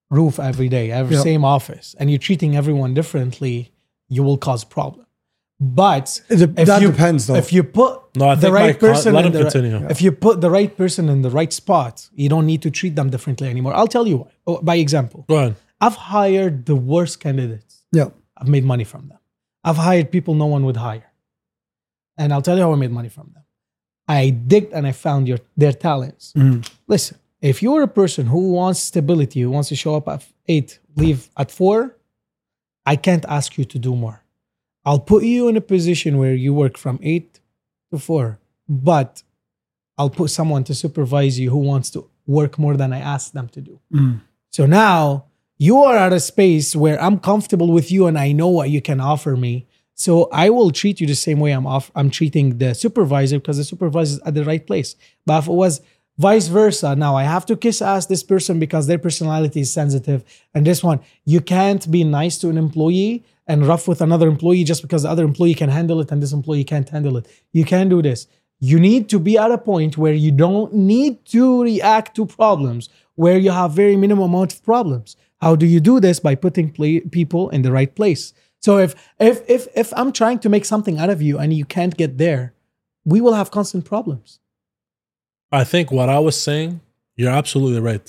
roof every day, every Yeah. same office, and you're treating everyone differently, you will cause problem. But It de- if that you, depends, though. If you put No, I the think my right con- person let in him the continue. right, if you put the right person in the right spot, you don't need to treat them differently anymore. I'll tell you why. Oh, by example, Go ahead. I've hired the worst candidates. yeah. I've made money from them. I've hired people no one would hire. And I'll tell you how I made money from them. I digged and I found your their talents. Mm-hmm. Listen, if you're a person who wants stability, who wants to show up at eight, leave at four, I can't ask you to do more. I'll put you in a position where you work from eight to four, but I'll put someone to supervise you who wants to work more than I asked them to do. Mm. So now you are at a space where I'm comfortable with you and I know what you can offer me. So I will treat you the same way I'm off I'm treating the supervisor because the supervisor is at the right place. But if it was vice versa, now I have to kiss ass this person because their personality is sensitive. And this one, you can't be nice to an employee and rough with another employee just because the other employee can handle it and this employee can't handle it. You can't do this. You need to be at a point where you don't need to react to problems, where you have very minimum amount of problems. How do you do this? By putting pla- people in the right place. So if if if if I'm trying to make something out of you and you can't get there, we will have constant problems. I think what I was saying, you're absolutely right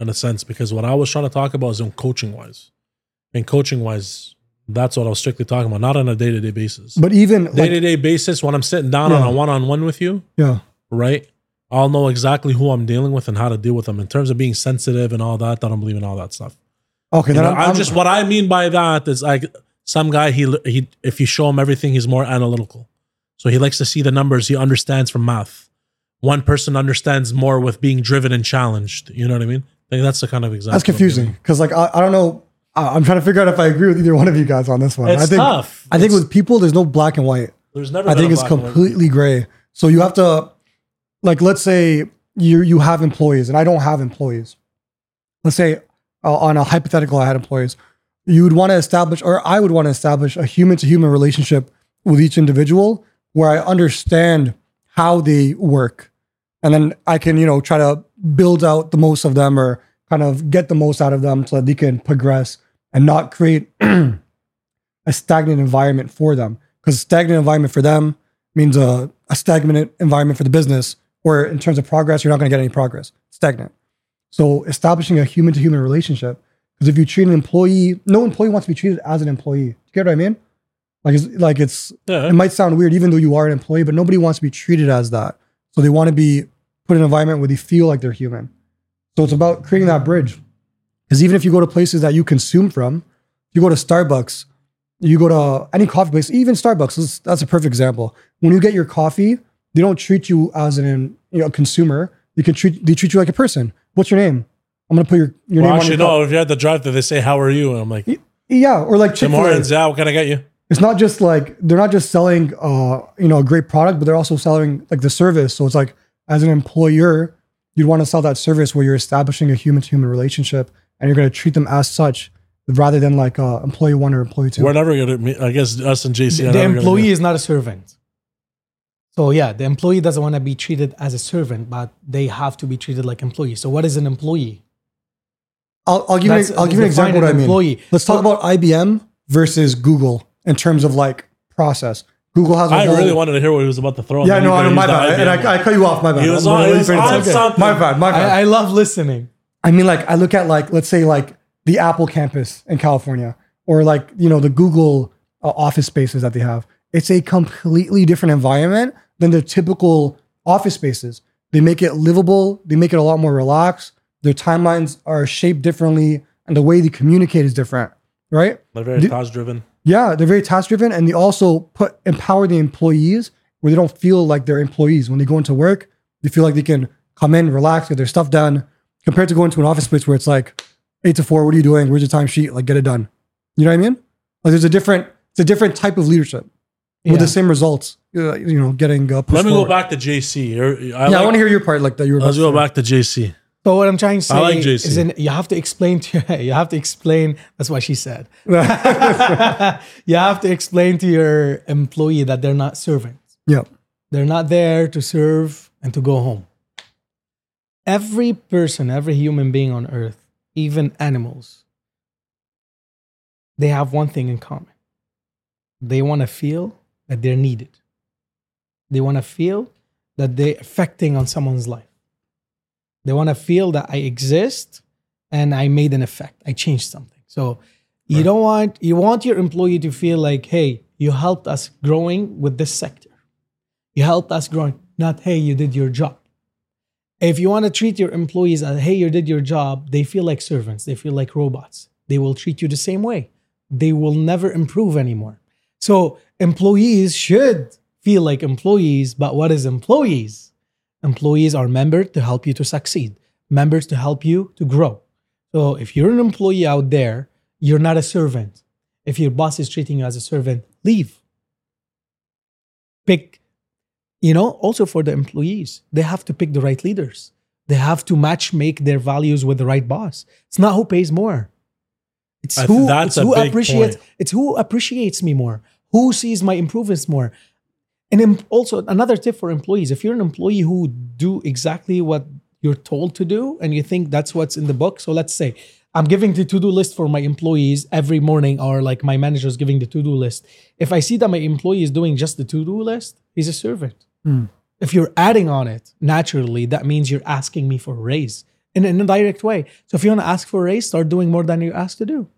in a sense, because what I was trying to talk about is in coaching wise. In coaching wise, that's what I was strictly talking about, not on a day to day basis. But even day to day basis, when I'm sitting down on a one on one with you, yeah, right? I'll know exactly who I'm dealing with and how to deal with them in terms of being sensitive and all that. I don't believe in all that stuff. okay. You Then know, I'm, I'm, I'm- just what I mean by that is like some guy he he if you show him everything he's more analytical. So he likes to see the numbers. He understands from math. One person understands more with being driven and challenged. You know what I mean? I think that's the kind of example. that's confusing because like I, I don't know. I'm trying to figure out if I agree with either one of you guys on this one. It's I think tough. I think It's- with people, there's no black and white. There's never. I think it's completely gray. So you have to, like, let's say you you have employees and I don't have employees. Let's say uh, on a hypothetical, I had employees. You would want to establish, or I would want to establish, a human to human relationship with each individual where I understand how they work, and then I can you know try to build out the most of them or kind of get the most out of them so that they can progress and not create a stagnant environment for them. Because stagnant environment for them means a, a stagnant environment for the business, or in terms of progress, you're not going to get any progress. Stagnant. So establishing a human to human relationship. Because if you treat an employee, no employee wants to be treated as an employee. Do you get what I mean? Like it's like it's Yeah. it might sound weird, even though you are an employee, but nobody wants to be treated as that. So they want to be put in an environment where they feel like they're human. So it's about creating that bridge. Because even if you go to places that you consume from, you go to Starbucks, you go to any coffee place, even Starbucks, that's, a perfect example. When you get your coffee, they don't treat you as an you know consumer. They can treat they treat you like a person. What's your name? I'm gonna put your your Well, name actually, on your no. If you're at the drive-thru, they say, "How are you?" And I'm like. Yeah, or like Chick-fil-A. What can I get you? it's not just like they're not just selling uh you know a great product but they're also selling like the service so it's like as an employer you'd want to sell that service where you're establishing a human to human relationship and you're going to treat them as such rather than like uh, employee one or employee 2 We're never gonna. meet- I guess us and JC. the are employee is not a servant. So yeah, the employee doesn't want to be treated as a servant, but they have to be treated like employees. So what is an employee? I'll, I'll give you That's- an, I'll give you an example of what I mean employee. let's talk about IBM versus Google in terms of like process Google has a I whole, really wanted to hear what he was about to throw. and yeah then no I know my bad and I, I cut you off my bad He was I'm on- really he was on attention. something. my bad my bad I, I love listening. I mean, like I look at like let's say like the Apple campus in California, or like you know the Google uh, office spaces that they have. It's a completely different environment than the typical office spaces. They make it livable. They make it a lot more relaxed. Their timelines are shaped differently, and the way they communicate is different. Right? They're very task driven. Yeah, they're very task driven, and they also put empower the employees where they don't feel like they're employees when they go into work. They feel like they can come in, relax, get their stuff done, compared to going to an office space where it's like eight to four. What are you doing? Where's your time sheet? Like, get it done. You know what I mean? Like, there's a different, it's a different type of leadership with the same results. uh, You know, getting uh, Let me go back to JC. I yeah, I want to hear your part. Like that. You were. Let's go back to JC. So what I'm trying to say I like JC. is, in, you have to explain to you have to explain. That's what she said. you have to explain to your employee that they're not servants. Yeah. They're not there to serve and to go home. Every person, every human being on earth, even animals, they have one thing in common. They want to feel that they're needed. They want to feel that they're affecting on someone's life. They want to feel that I exist and I made an effect. I changed something. So you don't want you want your employee to feel like, hey, you helped us growing with this sector. You helped us growing, not hey, you did your job. If you want to treat your employees as hey, you did your job, they feel like servants. They feel like robots. They will treat you the same way. they will never improve anymore. So employees should feel like employees, but what is employees? Employees are members to help you to succeed, members to help you to grow. So if you're an employee out there, you're not a servant. If your boss is treating you as a servant, leave. Pick, you know, also for the employees, they have to pick the right leaders. They have to match make their values with the right boss. It's not who pays more. It's who, it's who appreciates point. it's who appreciates me more, who sees my improvements more. And also another tip for employees: if you're an employee who do exactly what you're told to do, and you think that's what's in the book, so let's say I'm giving the to-do list for my employees every morning, or like my manager is giving the to-do list. If I see that my employee is doing just the to-do list, he's a servant. Hmm. If you're adding on it naturally, that means you're asking me for a raise in an indirect way. So if you want to ask for a raise, start doing more than you asked to do.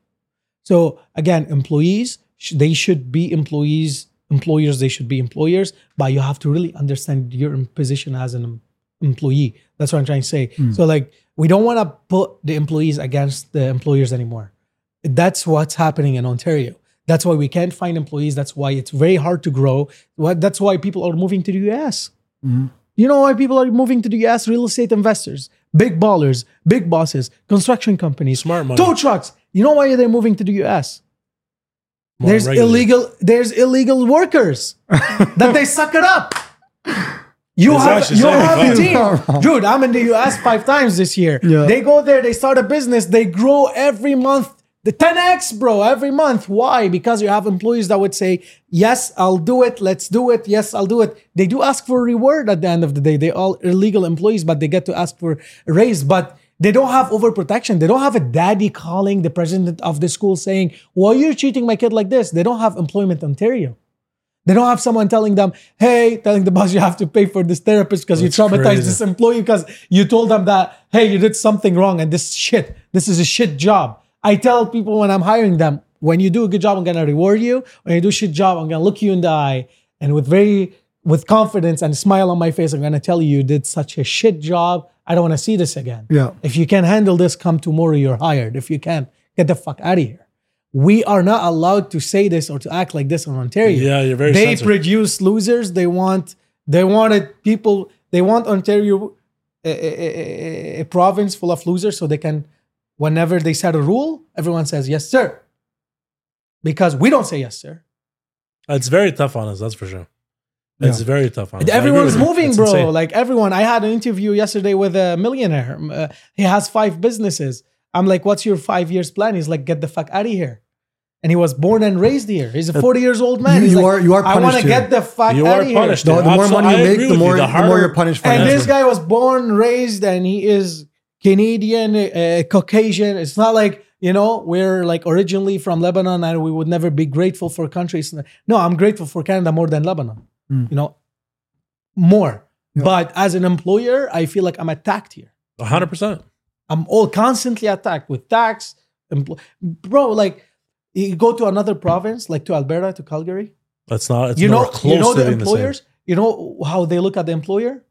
So again, employees they should be employees. Employers they should be employers, but you have to really understand your position as an employee. That's what I'm trying to say. Hmm. So like we don't want to put the employees against the employers anymore. That's what's happening in Ontario. That's why we can't find employees. That's why it's very hard to grow. What that's why people are moving to the US. Mm-hmm. You know why people are moving to the US? Real estate investors, big ballers, big bosses, construction companies, Smart money. tow trucks. You know why they're moving to the US? More there's regular. illegal there's illegal workers that they suck it up. You It's have you have a team, dude. I'm in the US five times this year. Yeah. They go there, they start a business, they grow every month. The 10x, bro, every month. Why? Because you have employees that would say, "Yes, I'll do it. Let's do it. Yes, I'll do it." They do ask for a reward at the end of the day. They all illegal employees, but they get to ask for a raise. But they don't have overprotection. They don't have a daddy calling the president of the school saying, "Why are you treating my kid like this?" They don't have Employment Ontario. They don't have someone telling them, hey, telling the boss you have to pay for this therapist because you traumatized crazy. this employee because you told them that, hey, you did something wrong and this shit, this is a shit job. I tell people when I'm hiring them, when you do a good job, I'm gonna reward you. When you do a shit job, I'm gonna look you in the eye and with very with confidence and a smile on my face, I'm gonna tell you you did such a shit job. I don't wanna see this again. Yeah. If you can handle this, come tomorrow, you're hired. If you can't, get the fuck out of here. We are not allowed to say this or to act like this in Ontario. Yeah, you're very They censored. produce losers. They want they wanted people. They want Ontario a, a- a- a province full of losers, so they can, whenever they set a rule, everyone says yes, sir. Because we don't say yes, sir. It's very tough on us, that's for sure. It's Yeah. very tough on us. Everyone's moving, bro. insane. Like everyone. I had an interview yesterday with a millionaire. Uh, he has five businesses. I'm like, "What's your five years plan?" He's like, "Get the fuck out of here." And he was born and raised here. He's a 40 years old man. You- you like, are- you are I want punished to get the fuck You out of here. punished The, the more money you make, the with you. more The the, more you're punished For And this guy was born, raised, and he is Canadian, uh, Caucasian. It's not like you know we're like originally from Lebanon, and we would never be grateful for countries. No, I'm grateful for Canada more than Lebanon. Hmm. You know, more. But as an employer, I feel like I'm attacked here. 100%. I'm all constantly attacked with tax, empl- bro. Like you go to another province, like to Alberta, to Calgary. That's not, it's you know, close you know to the being the same. employers. You know how they look at the employer.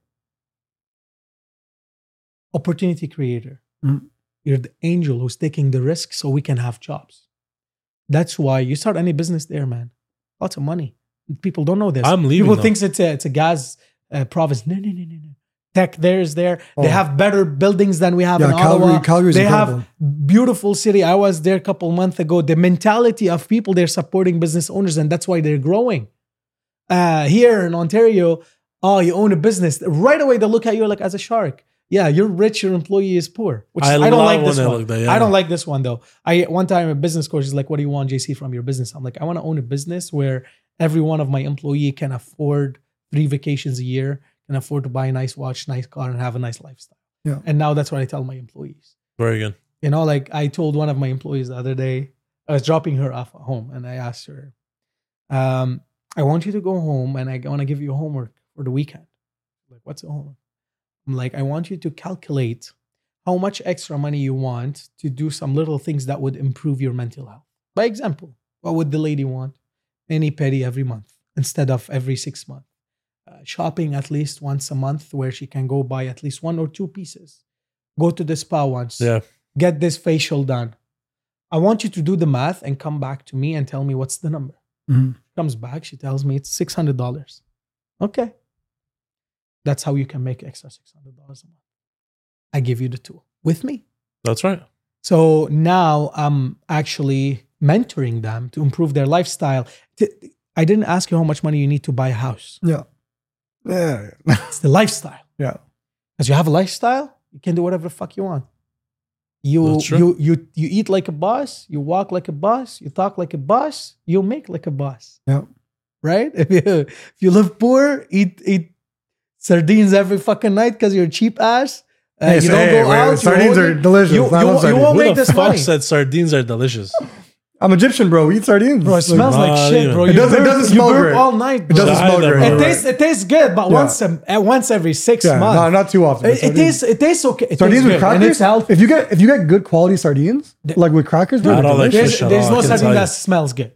Opportunity creator. Mm. You're the angel who's taking the risk so we can have jobs. That's why you start any business there, man. Lots of money. People don't know this. I'm leaving, People though. thinks it's a it's a gas uh, province. No, no, no, no, no. Tech there is there. They Oh. have better buildings than we have Yeah, in Calgary- Ottawa. Calgary's they incredible. have beautiful city. I was there a couple months ago. The mentality of people they're supporting business owners, and that's why they're growing. Uh, here in Ontario, oh, you own a business. Right away, they look at you like as a shark. Yeah, you're rich. Your employee is poor. Which I I, don't love like this one. look that, yeah. I don't like this one though. I one time a business coach is like, "What do you want, JC, from your business?" I'm like, "I want to own a business where every one of my employee can afford three vacations a year, can afford to buy a nice watch, nice car, and have a nice lifestyle." Yeah. And now that's what I tell my employees. Very good. You know, like I told one of my employees the other day, I was dropping her off at home and I asked her, um, I want you to go home and I want to give you homework for the weekend. Like, what's the homework? I'm like, I want you to calculate how much extra money you want to do some little things that would improve your mental health. By example, what would the lady want? Any petty every month instead of every six months. Uh, shopping at least once a month where she can go buy at least one or two pieces. Go to the spa once Yeah. get this facial done. I want you to do the math and come back to me and tell me what's the number. Mhm. Comes back, she tells me it's six hundred dollars. Okay, that's how you can make extra six hundred dollars a month. I give you the tool with me. That's right. So now I'm actually mentoring them to improve their lifestyle. I didn't ask you how much money you need to buy a house. Yeah. Yeah. It's the lifestyle. yeah. Because you have a lifestyle, you can do whatever the fuck you want. You you you you eat like a boss, you walk like a boss, you talk like a boss, you make like a boss. Yeah. Right? If you if you live poor, eat eat sardines every fucking night because you're a cheap ass. Uh, Hey, you so- don't hey, go wait, out. you sardines are delicious. You, I you, love you won't Who make the this fuck money. said sardines are delicious? I'm Egyptian, bro. We eat sardines. Bro, it smells like Not shit, even. bro. It You doesn't- it burp- doesn't you smell burp great. all night. It doesn't smell great. It tastes it tastes good, but Yeah. once a, once every six Yeah, months. no, not too often. It, it tastes it tastes okay. It Sardines tastes with good, crackers. and it's healthy. If you get if you get good quality sardines, like with crackers, bro, I like. There's, there's no I sardine that smells good.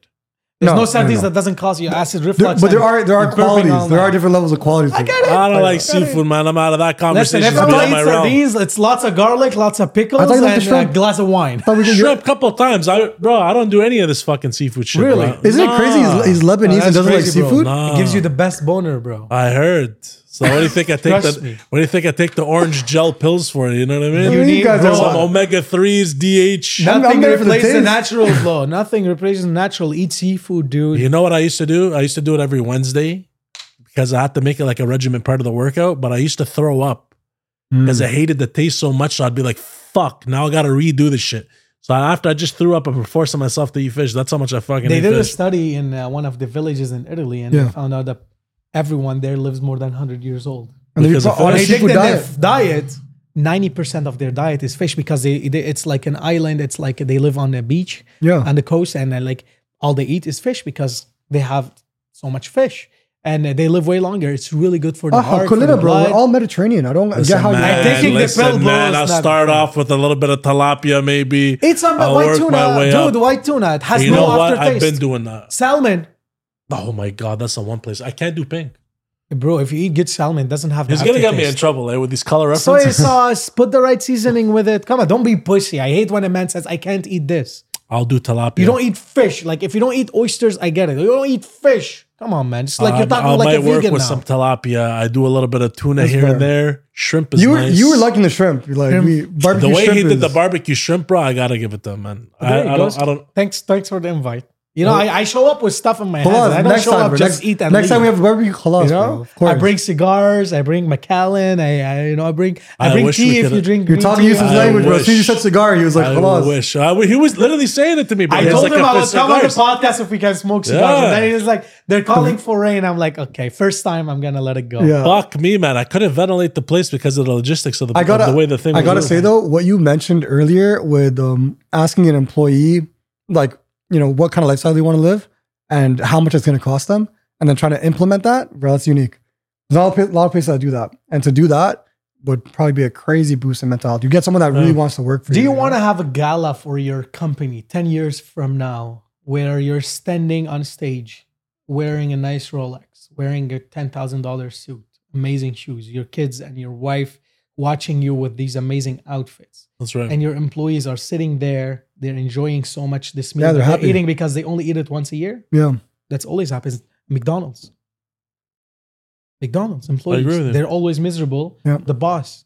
There's No, no, no, sardines no. that doesn't cause you acid There- reflux. but there are there are you're burping all qualities. There are different levels of qualities. I get it. I don't like I get it. seafood, man. I'm out of that Listen, conversation. if It's I'm beyond eat sardines, it's lots of garlic, lots of pickles, I thought you liked and a uh, glass of wine. Thought we could get- Shrimp, couple times. I, bro, I don't do any of this fucking seafood shit. Really? bro. Isn't it crazy? He's, he's Lebanese that's and doesn't crazy, like seafood. Nah. It gives you the best boner, bro. I heard. So what do you think I take Trust the me. what do you think I take the orange gel pills for? You know what I mean? You You need guys bro, are Some wild. omega threes, DH. I'm- Nothing I'm there for the replaces the taste. natural flow. Nothing replaces natural. Eat seafood, dude. You know what I used to do? I used to do it every Wednesday because I had to make it like a regiment part of the workout. But I used to throw up Hmm. because I hated the taste so much. So I'd be like, "Fuck!" Now I got to redo this shit. So after I just threw up, I'm forcing myself to eat fish. That's how much I fucking they eat did a fish. study in uh, one of the villages in Italy, and Yeah. they found out that everyone there lives more than 100 years old. And then Because put of on a. They think seafood diet. their diet, 90% of their diet is fish because they, they it's like an island. It's like they live on a beach Yeah. on the coast, and uh, like all they eat is fish because they have so much fish, and uh, they live way longer. It's really good for the Oh, heart, for Kulina, the bro. We're all Mediterranean. I don't Listen, get how man, you. I taking the listen, pill, bro, man. I'll start off with a little bit of tilapia, maybe. It's some I'll white tuna, my dude. up. White tuna. It has you no know what? aftertaste. I've been doing that. salmon, Oh my god, that's the one place I can't do pink. bro. If you eat good salmon, it doesn't have. The He's gonna get me in trouble eh, with these color references. Soy sauce. Put the right seasoning with it. Come on, don't be pussy. I hate when a man says I can't eat this. I'll do tilapia. You don't eat fish. Like if you don't eat oysters, I get it. You don't eat fish. Come on, man. It's like you're Um, talking I like a might work vegan with now. some tilapia. I do a little bit of tuna That's here fair. and there. Shrimp is You were nice. you were liking the shrimp. You're like we the way shrimp he did is- the barbecue shrimp, bro. I gotta give it to him, man. I, There he I goes. don't. I don't. Thanks, thanks for the invite. You know, I, I show up with stuff in my hands. Khalas, I don't next show time, up bro. just next, eat and next leave. time we have barbecue khalas, you bro. know, Of course. I bring cigars. I bring Macallan. I, I you know, I bring I I bring wish we tea if could've- you drink. You're green talking tea. Yussef's I language, bro. As soon as you said cigar, he was like, I khalas. wish. I, he was literally saying it to me, bro. I He's told like, him if I would it's come on the cigars- podcast if we can smoke cigars. Yeah. And then he's like, they're calling for rain. I'm like, okay, first time I'm gonna let it go. Yeah. Fuck me, man. I couldn't ventilate the place because of the logistics of the, I gotta, of the way the thing. I was gotta working. say though, what you mentioned earlier with um, asking an employee, like you know, what kind of lifestyle they want to live and how much it's going to cost them, and then trying to implement that, bro, that's unique. There's a lot, of, pla- a lot of places that do that, and to do that would probably be a crazy boost in mental health. You get someone that really Yeah. wants to work for Do you. Do you want to have a gala for your company 10 years from now where you're standing on stage wearing a nice Rolex, wearing a $10,000 suit, amazing shoes, your kids and your wife watching you with these amazing outfits, That's right. and your employees are sitting there, they're enjoying so much this meal. Yeah, they're that happy. eating because they only eat it once a year? Yeah, That's always happens. McDonald's. McDonald's employees, with you. they're always miserable. Yeah. The boss,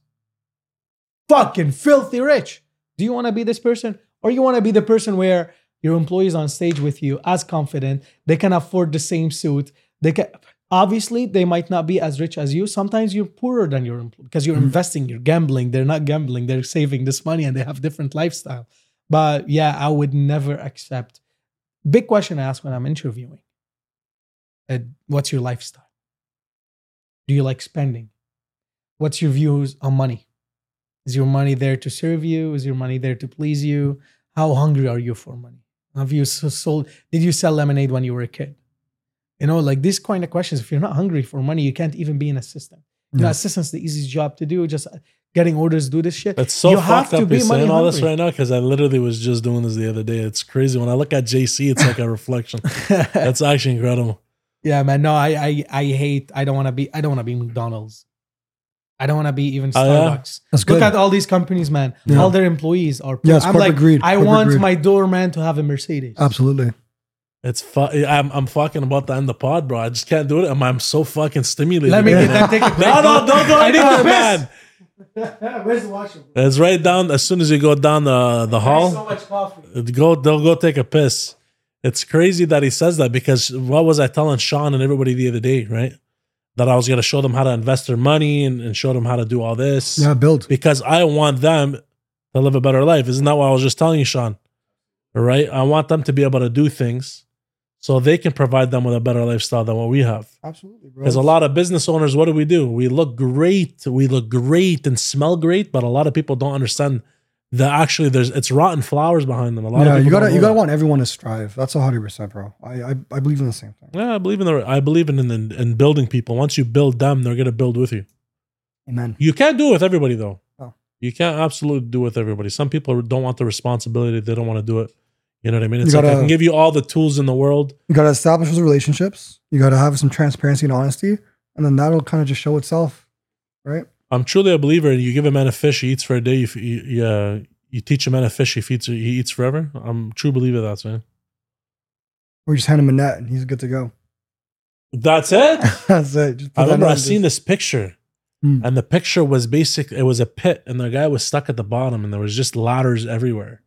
fucking filthy rich. Do you want to be this person, or you want to be the person where your employees on stage with you, as confident, they can afford the same suit. They can obviously they might not be as rich as you. Sometimes you're poorer than your employee because you're mm-hmm. investing, you're gambling. They're not gambling; they're saving this money, and they have different lifestyle. But yeah, I would never accept. Big question I ask when I'm interviewing. Uh, what's your lifestyle? Do you like spending? What's your views on money? Is your money there to serve you? Is your money there to please you? How hungry are you for money? Have you sold? Did you sell lemonade when you were a kid? You know, like these kind of questions. If you're not hungry for money, you can't even be an assistant. You know, Yeah. assistant's the easiest job to do. Just getting orders, do this shit. It's so you have fucked to up be you're money saying all this right now because I literally was just doing this the other day. It's crazy. When I look at JC, it's like a reflection. That's actually incredible. Yeah, man. No, I I I hate. I don't want to be. I don't want to be McDonald's. I don't want to be even Oh, yeah? Starbucks. Look at all these companies, man. Yeah. All their employees are. Yeah, it's I'm like, greed. I Corporate want greed. my doorman to have a Mercedes. Absolutely. It's fu- I'm I'm fucking about to end the pod, bro. I just can't do it. I'm, I'm so fucking stimulated. Let me right get now. that ticket. No, no, don't go I need anywhere, to man. Piss. Where's the washroom? It's right down. As soon as you go down uh, the the hall, So much coffee. go they'll go take a piss. It's crazy that he says that because what was I telling Sean and everybody the other day, right? That I was gonna show them how to invest their money and, and show them how to do all this. Yeah, build. Because I want them to live a better life. Isn't that what I was just telling you, Sean? Right? I want them to be able to do things so they can provide them with a better lifestyle than what we have. Absolutely, bro. Because a lot of business owners, what do we do? We look great, we look great and smell great, but a lot of people don't understand that actually there's it's rotten flowers behind them. A lot yeah, of people you gotta you gotta that. want everyone to strive. That's a hundred percent, bro. I, I I believe in the same thing. Yeah, I believe in the I believe in in, in building people. Once you build them, they're gonna build with you. Amen. You can't do it with everybody though. Oh. You can't absolutely do it with everybody. Some people don't want the responsibility. They don't want to do it. You know what I mean? It's You like I gotta- can give you all the tools in the world. You gotta establish those relationships. You gotta have some transparency and honesty, and then that'll kind of just show itself, right? I'm truly a believer. You give a man a fish, he eats for a day. You, you, you, uh, you teach a man a fish, he feeds, he eats forever. I'm a true believer of that, man. Or you just hand him a net and he's good to go. That's it. That's it. I remember I seen this picture, Hmm. and the picture was basic. It was a pit, and the guy was stuck at the bottom, and there was just ladders everywhere.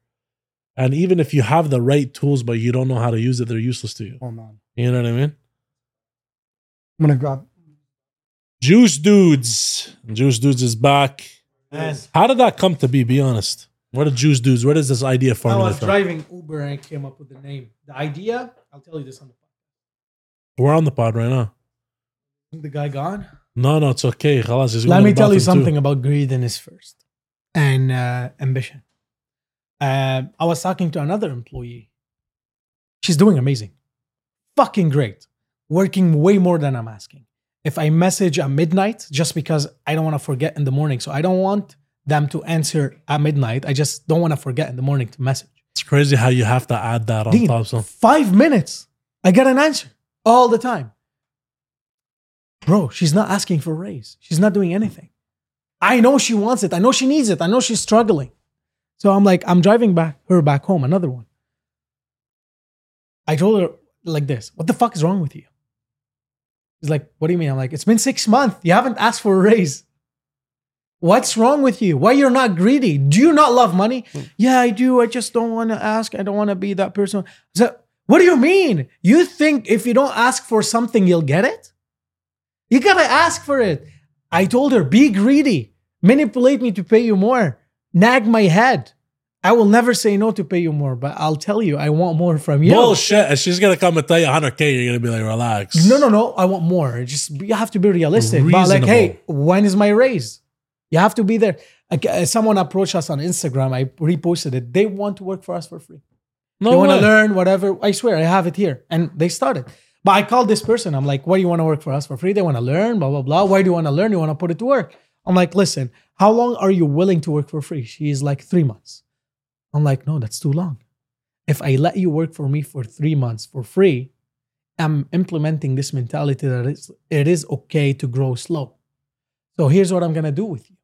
And even if you have the right tools, but you don't know how to use it, they're useless to you. Oh man, You know what I mean? I'm gonna grab. JuiceDudez. Juice Dudes is back. Man, How did that come to be? Be honest. Where did JuiceDudez? Where does this idea I was from? driving Uber and I came up with the name. The idea, I'll tell you this on the pod. We're on the pod right now. phone. The guy gone. No, no, it's okay. Let me tell you bathroom too. something about greediness first and uh, ambition. Um, I was talking to another employee. She's doing amazing, fucking great, working way more than I'm asking. If I message at midnight, just because I don't want to forget in the morning, so I don't want them to answer at midnight. I just don't want to forget in the morning to message. It's crazy how you have to add that on Dean, top. So five minutes, I get an answer all the time. Bro, she's not asking for a raise. She's not doing anything. I know she wants it. I know she needs it. I know she's struggling. So I'm like, I'm driving back her back home, another one. I told her like this, what the fuck is wrong with you? She's like, what do you mean? I'm like, it's been six months. You haven't asked for a raise. What's wrong with you? Why you're not greedy? Do you not love money? Hmm. Yeah, I do. I just don't want to ask. I don't want to be that person. So, what do you mean? You think if you don't ask for something, you'll get it? You gotta ask for it. I told her, be greedy, manipulate me to pay you more, nag my head. I will never say no to pay you more, but I'll tell you, I want more from you. bullshit. She's gonna come and tell you 100k. You're gonna be like, relax. No, no, no. I want more. Just you have to be realistic. But like, hey, when is my raise? You have to be there. Uh, someone approached us on Instagram. I reposted it. They want to work for us for free. no they want to learn whatever. I swear, I have it here. And they started. But I called this person. I'm like, why do you want to work for us for free? They want to learn, blah, blah, blah. Why do you want to learn? You want to put it to work. I'm like, listen, how long are you willing to work for free? She's like, three months. I'm like, no, that's too long. If I let you work for me for three months for free, I'm implementing this mentality that it's, it is okay to grow slow. So here's what I'm going to do with you.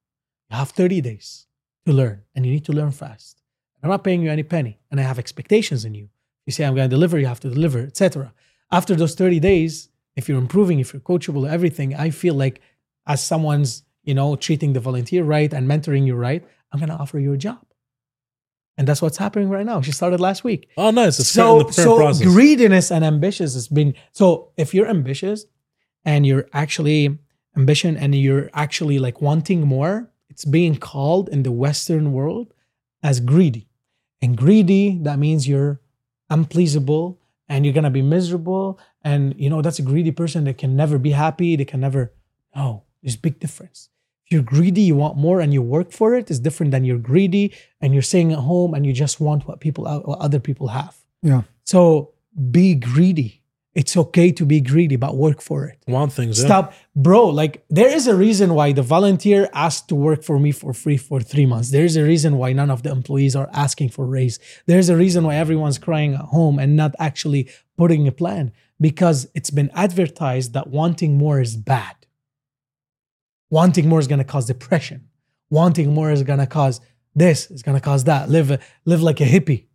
You have 30 days to learn, and you need to learn fast. I'm not paying you any penny, and I have expectations in you. You say I'm going to deliver, you have to deliver, etc. After those 30 days, if you're improving, if you're coachable, everything, I feel like as someone's, you know, treating the volunteer right and mentoring you right, I'm going to offer you a job. And that's what's happening right now. She started last week Oh, nice. It's so, so process. greediness and ambitious has been so if you're ambitious and you're actually ambition and you're actually like wanting more it's being called in the western world as greedy and greedy that means you're unpleasable and you're gonna be miserable and you know that's a greedy person that can never be happy they can never no there's big difference if you're greedy you want more and you work for it is different than you're greedy and you're staying at home and you just want what people uh, what other people have Yeah. so be greedy it's okay to be greedy but work for it Want things. yeah. Stop, bro. Like, there is a reason why the volunteer asked to work for me for free for three months. There's a reason why none of the employees are asking for raise. There's a reason why everyone's crying at home and not actually putting a plan because it's been advertised that wanting more is bad. Wanting more is going to cause depression. Wanting more is going to cause this. It's going to cause that. Live live like a hippie.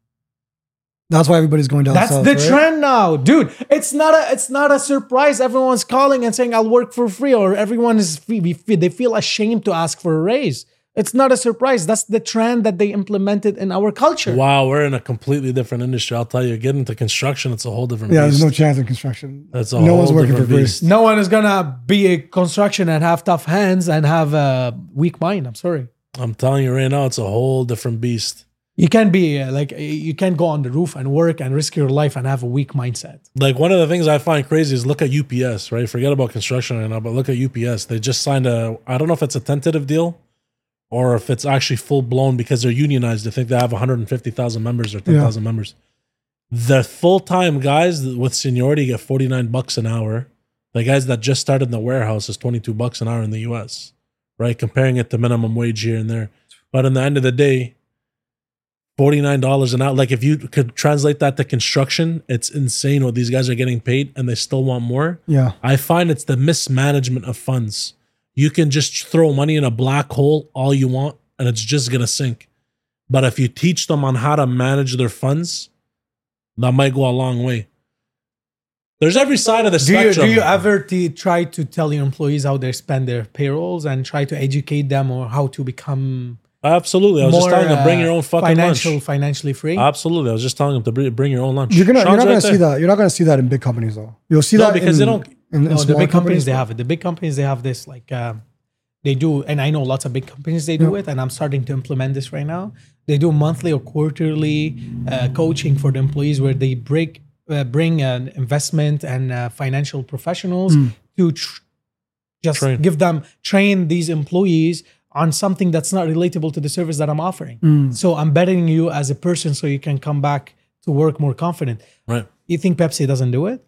That's why everybody's going down That's south. the right? trend now, dude. It's not a it's not a surprise. Everyone's calling and saying I'll work for free, or everyone is free. They feel ashamed to ask for a raise. It's not a surprise. That's the trend that they implemented in our culture. Wow, we're in a completely different industry. I'll tell you, get into construction, it's a whole different beast. Yeah, beast. there's no chance in construction. That's a no one's whole working for different free. beast. No one is gonna be a construction and have tough hands and have a weak mind. I'm sorry. I'm telling you right now, it's a whole different beast. You can't be uh, like you can't go on the roof and work and risk your life and have a weak mindset. Like one of the things I find crazy is look at UPS, right? Forget about construction right now, but look at UPS. They just signed a I don't know if it's a tentative deal or if it's actually full blown because they're unionized. I think they have 150,000 members or 10,000 members. The full time guys with seniority get 49 bucks an hour. The guys that just started in the warehouse is 22 bucks an hour in the US, right? Comparing it to minimum wage here and there. But in the end of the day, $49 an hour. Like if you could translate that to construction, it's insane what these guys are getting paid and they still want more. Yeah. I find it's the mismanagement of funds. You can just throw money in a black hole all you want and it's just going to sink. But if you teach them on how to manage their funds, that might go a long way. There's every side of the Do you spectrum. do you ever t- try to tell your employees how they spend their payrolls and try to educate them or how to become Absolutely. I was more just telling them bring uh, your own fucking financial lunch. financially free? Absolutely. I was just telling them to bring, bring your own lunch. You're gonna you're not right gonna see that. You're not gonna see that in big companies though. You'll see No, that because in, they don't- in, in no, the big companies they have it. The big companies they have this like um, they do, and I know lots of big companies they do Yeah. it, and I'm starting to implement this right now. They do monthly or quarterly uh, coaching for the employees where they break uh, bring an investment and uh, financial professionals to tr- just Train. give them train these employees on something that's not relatable to the service that I'm offering. So I'm betting you as a person so you can come back to work more confident. Right. You think Pepsi doesn't do it?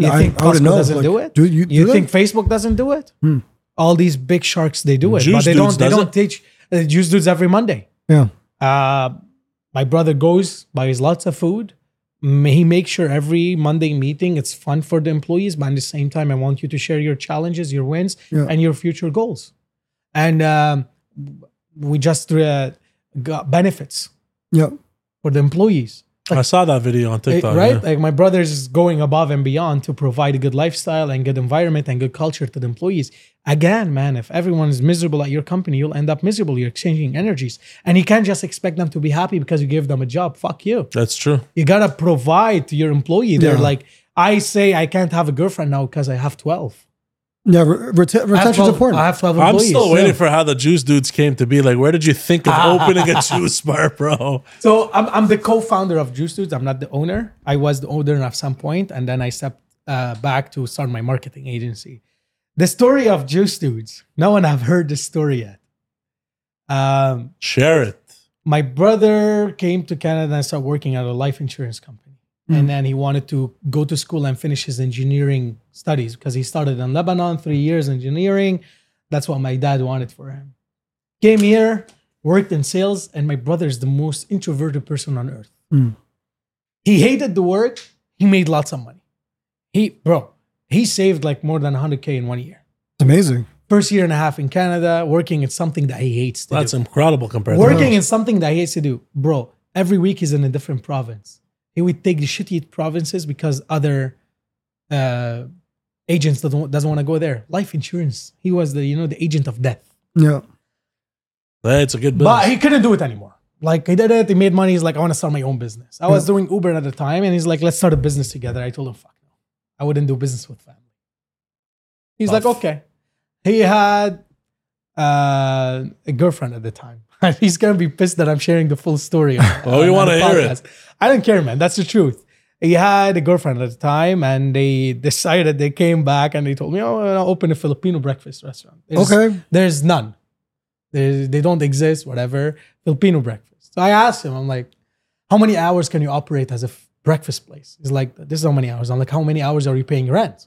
You I- think I wouldn't Costco know. doesn't Like, do it? do you- do you think Facebook doesn't do it? All these big sharks they do it, Juice but they don't. They don't it? teach. Uh, JuiceDudez every Monday. Yeah. Uh, my brother goes buys lots of food. He makes sure every Monday meeting it's fun for the employees, but at the same time, I want you to share your challenges, your wins, Yeah. and your future goals. And um, we just uh, got benefits Yeah. for the employees. I saw that video on TikTok. right? yeah. Like my brother's is going above and beyond to provide a good lifestyle and good environment and good culture to the employees. Again, man, if everyone is miserable at your company, you'll end up miserable. You're exchanging energies. And you can't just expect them to be happy because you give them a job. Fuck you. That's true. You gotta provide to your employee. They're Yeah. like, I say I can't have a girlfriend now because I have 12. Yeah. Re- rete- I have retention's important. I have 12 I'm employees. still waiting Yeah. for how the JuiceDudez came to be. Like, where did you think of opening a juice bar, bro? So I'm, I'm the co-founder of JuiceDudez. I'm not the owner. I was the owner at some point, and then I stepped uh, back to start my marketing agency. The story of JuiceDudez. No one have heard this story yet. Um, Share it. my brother came to Canada and started working at a life insurance company. Hmm. And then he wanted to go to school and finish his engineering studies because he started in Lebanon, three years engineering. That's what my dad wanted for him. Came here, worked in sales, and my brother is the most introverted person on earth. Hmm. He hated the work. He made lots of money. He, bro, he saved like more than 100K in one year. It's amazing. First year and a half in Canada, working in something that he hates to That's do incredible compared to working in something that he hates to do, bro. Every week he's in a different province. He would take the shitty provinces because other uh, agents doesn't doesn't want to go there. Life insurance. He was the you know the agent of death, Yeah. that's a good business. but he couldn't do it anymore. Like he did it, he made money. He's like, I want to start my own business. I was doing Uber at the time, and he's like, let's start a business together. I told him, fuck no, I wouldn't do business with family. He's like, okay. He had uh, a girlfriend at the time. He's gonna be pissed that I'm sharing the full story. Oh, we on wanna hear it. I don't care, man. That's the truth. He had a girlfriend at the time, and they decided they came back and they told me, "Oh, I'll open a Filipino breakfast restaurant." There's, Okay. there's none. They they don't exist. Whatever Filipino breakfast. So I asked him, I'm like, "How many hours can you operate as a f- breakfast place?" He's like, "This is how many hours." I'm like, "How many hours are you paying rent?"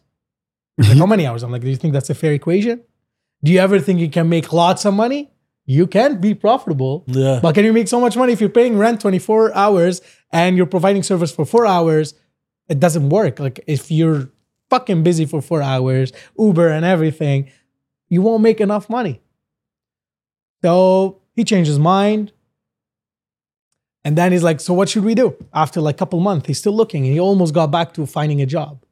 He's like, "How many hours?" I'm like, "Do you think that's a fair equation? Do you ever think you can make lots of money? You can be profitable." yeah. But can you make so much money if you're paying rent 24 hours and you're providing service for four hours? It doesn't work. Like if you're fucking busy for four hours, Uber and everything, you won't make enough money. So he changed his mind. And then he's like, so what should we do? After like a couple months, he's still looking. He almost got back to finding a job.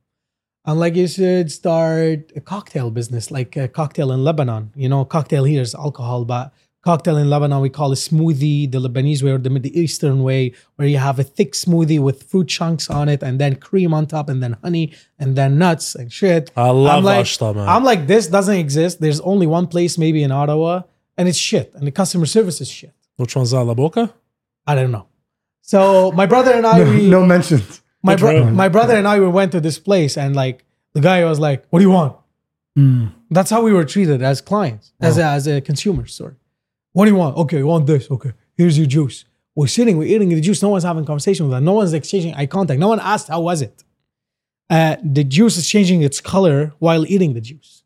I'm like, you should start a cocktail business, like a cocktail in Lebanon. You know, cocktail here is alcohol, but cocktail in Lebanon we call a smoothie, the Lebanese way or the Middle Eastern way, where you have a thick smoothie with fruit chunks on it, and then cream on top, and then honey, and then nuts and shit. I love I'm like, Ashta, man. I'm like, this doesn't exist. There's only one place, maybe in Ottawa, and it's shit, and the customer service is shit. Which one's that? La Boca? I don't know. So my brother and I, No, we, no mentions. my bro- my brother and I, we went to this place, and like the guy was like, "What do you want?" Hmm. That's how we were treated as clients, as a, as a consumer. Sorry. What do you want? Okay, you want this? Okay, here's your juice. We're sitting, we're eating the juice. No one's having conversation with us. No one's exchanging eye contact. No one asked how was it. Uh, the juice is changing its color while eating the juice,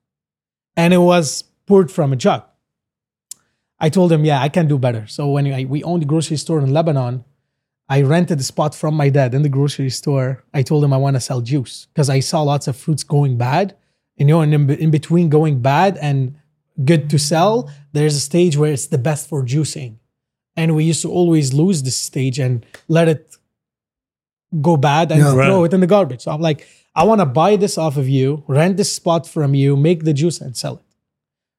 and it was poured from a jug. I told him, yeah, I can do better. So when I, we owned the grocery store in Lebanon, I rented a spot from my dad in the grocery store. I told him I want to sell juice because I saw lots of fruits going bad. And, you know, in, in between going bad and good to sell, there's a stage where it's the best for juicing. And we used to always lose this stage and let it go bad and Yeah. throw Right. it in the garbage. So I'm like, I want to buy this off of you, rent this spot from you, make the juice and sell it.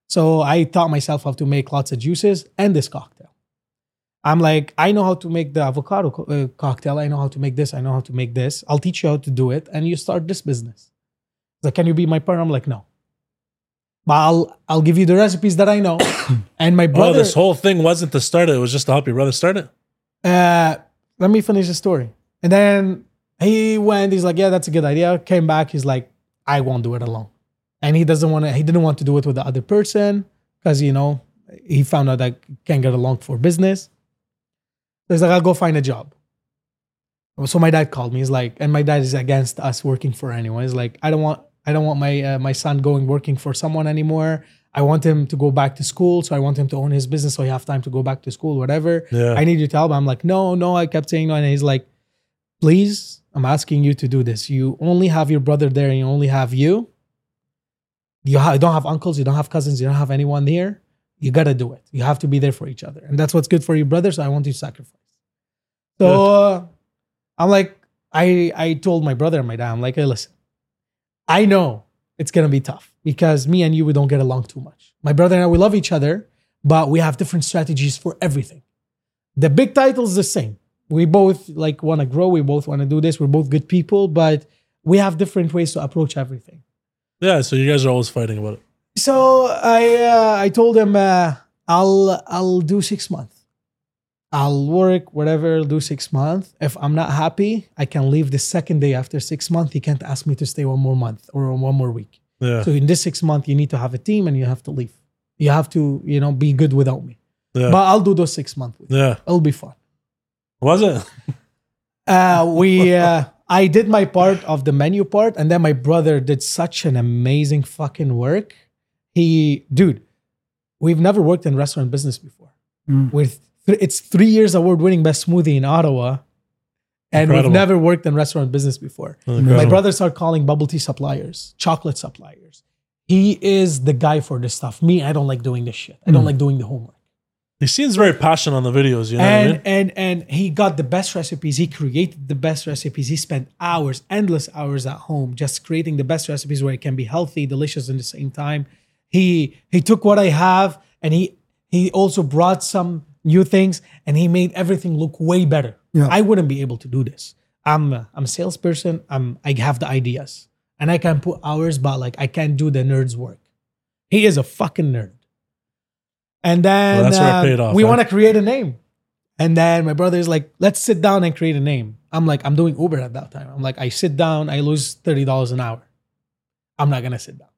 So I taught myself how to make lots of juices and this cocktail. I'm like, I know how to make the avocado co- uh, cocktail. I know how to make this. I know how to make this. I'll teach you how to do it, and you start this business. He's like, can you be my partner? I'm like, no. But I'll I'll give you the recipes that I know. and my brother. Oh, this whole thing wasn't to start it. It was just to help your brother start it. uh, let me finish the story. And then he went. He's like, yeah, that's a good idea. Came back. He's like, I won't do it alone. And he doesn't want to. He didn't want to do it with the other person because you know he found out that can't get along for business. So he's like, I'll go find a job. So my dad called me. He's like, and my dad is against us working for anyone. He's like, I don't want, I don't want my uh, my son going working for someone anymore. I want him to go back to school. So I want him to own his business so he have time to go back to school, whatever. Yeah. I need you to help. I'm like, no, no. I kept saying no, and he's like, please, I'm asking you to do this. You only have your brother there, and you only have you. You ha- don't have uncles, you don't have cousins, you don't have anyone there. You gotta do it. You have to be there for each other, and that's what's good for your brother. So I want you to sacrifice. So uh, I'm like, I I told my brother and my dad, I'm like, hey, listen, I know it's gonna be tough because me and you we don't get along too much. My brother and I we love each other, but we have different strategies for everything. The big title is the same. We both like want to grow. We both want to do this. We're both good people, but we have different ways to approach everything. Yeah, so you guys are always fighting about it. So I uh, I told him uh, I'll I'll do six months. I'll work whatever. Do six months. If I'm not happy, I can leave the second day after six months. He can't ask me to stay one more month or one more week. Yeah. So in this six months, you need to have a team and you have to leave. You have to you know be good without me. yeah. But I'll do those six months. With you. yeah. It'll be fun. Was it? Uh, we uh, I did my part of the menu part, and then my brother did such an amazing fucking work. He, dude, we've never worked in restaurant business before. Mm. With th- it's three years award winning best smoothie in Ottawa, and Incredible. we've never worked in restaurant business before. My Incredible. brother started calling bubble tea suppliers, chocolate suppliers. He is the guy for this stuff. Me, I don't like doing this shit. I don't hmm. like doing the homework. He seems very passionate on the videos, you know what I and mean? and and he got the best recipes he created the best recipes he spent hours endless hours at home just creating the best recipes where it can be healthy delicious in the same time he he took what i have and he he also brought some new things and he made everything look way better Yeah. i wouldn't be able to do this i'm a, i'm a salesperson i'm i have the ideas and i can put hours but like i can't do the nerd's work he is a fucking nerd and then Well, that's where it uh, paid off, we huh? want to create a name and then my brother is like, let's sit down and create a name. I'm like, I'm doing Uber at that time. I'm like, I sit down, I lose $30 an hour. I'm not gonna sit down.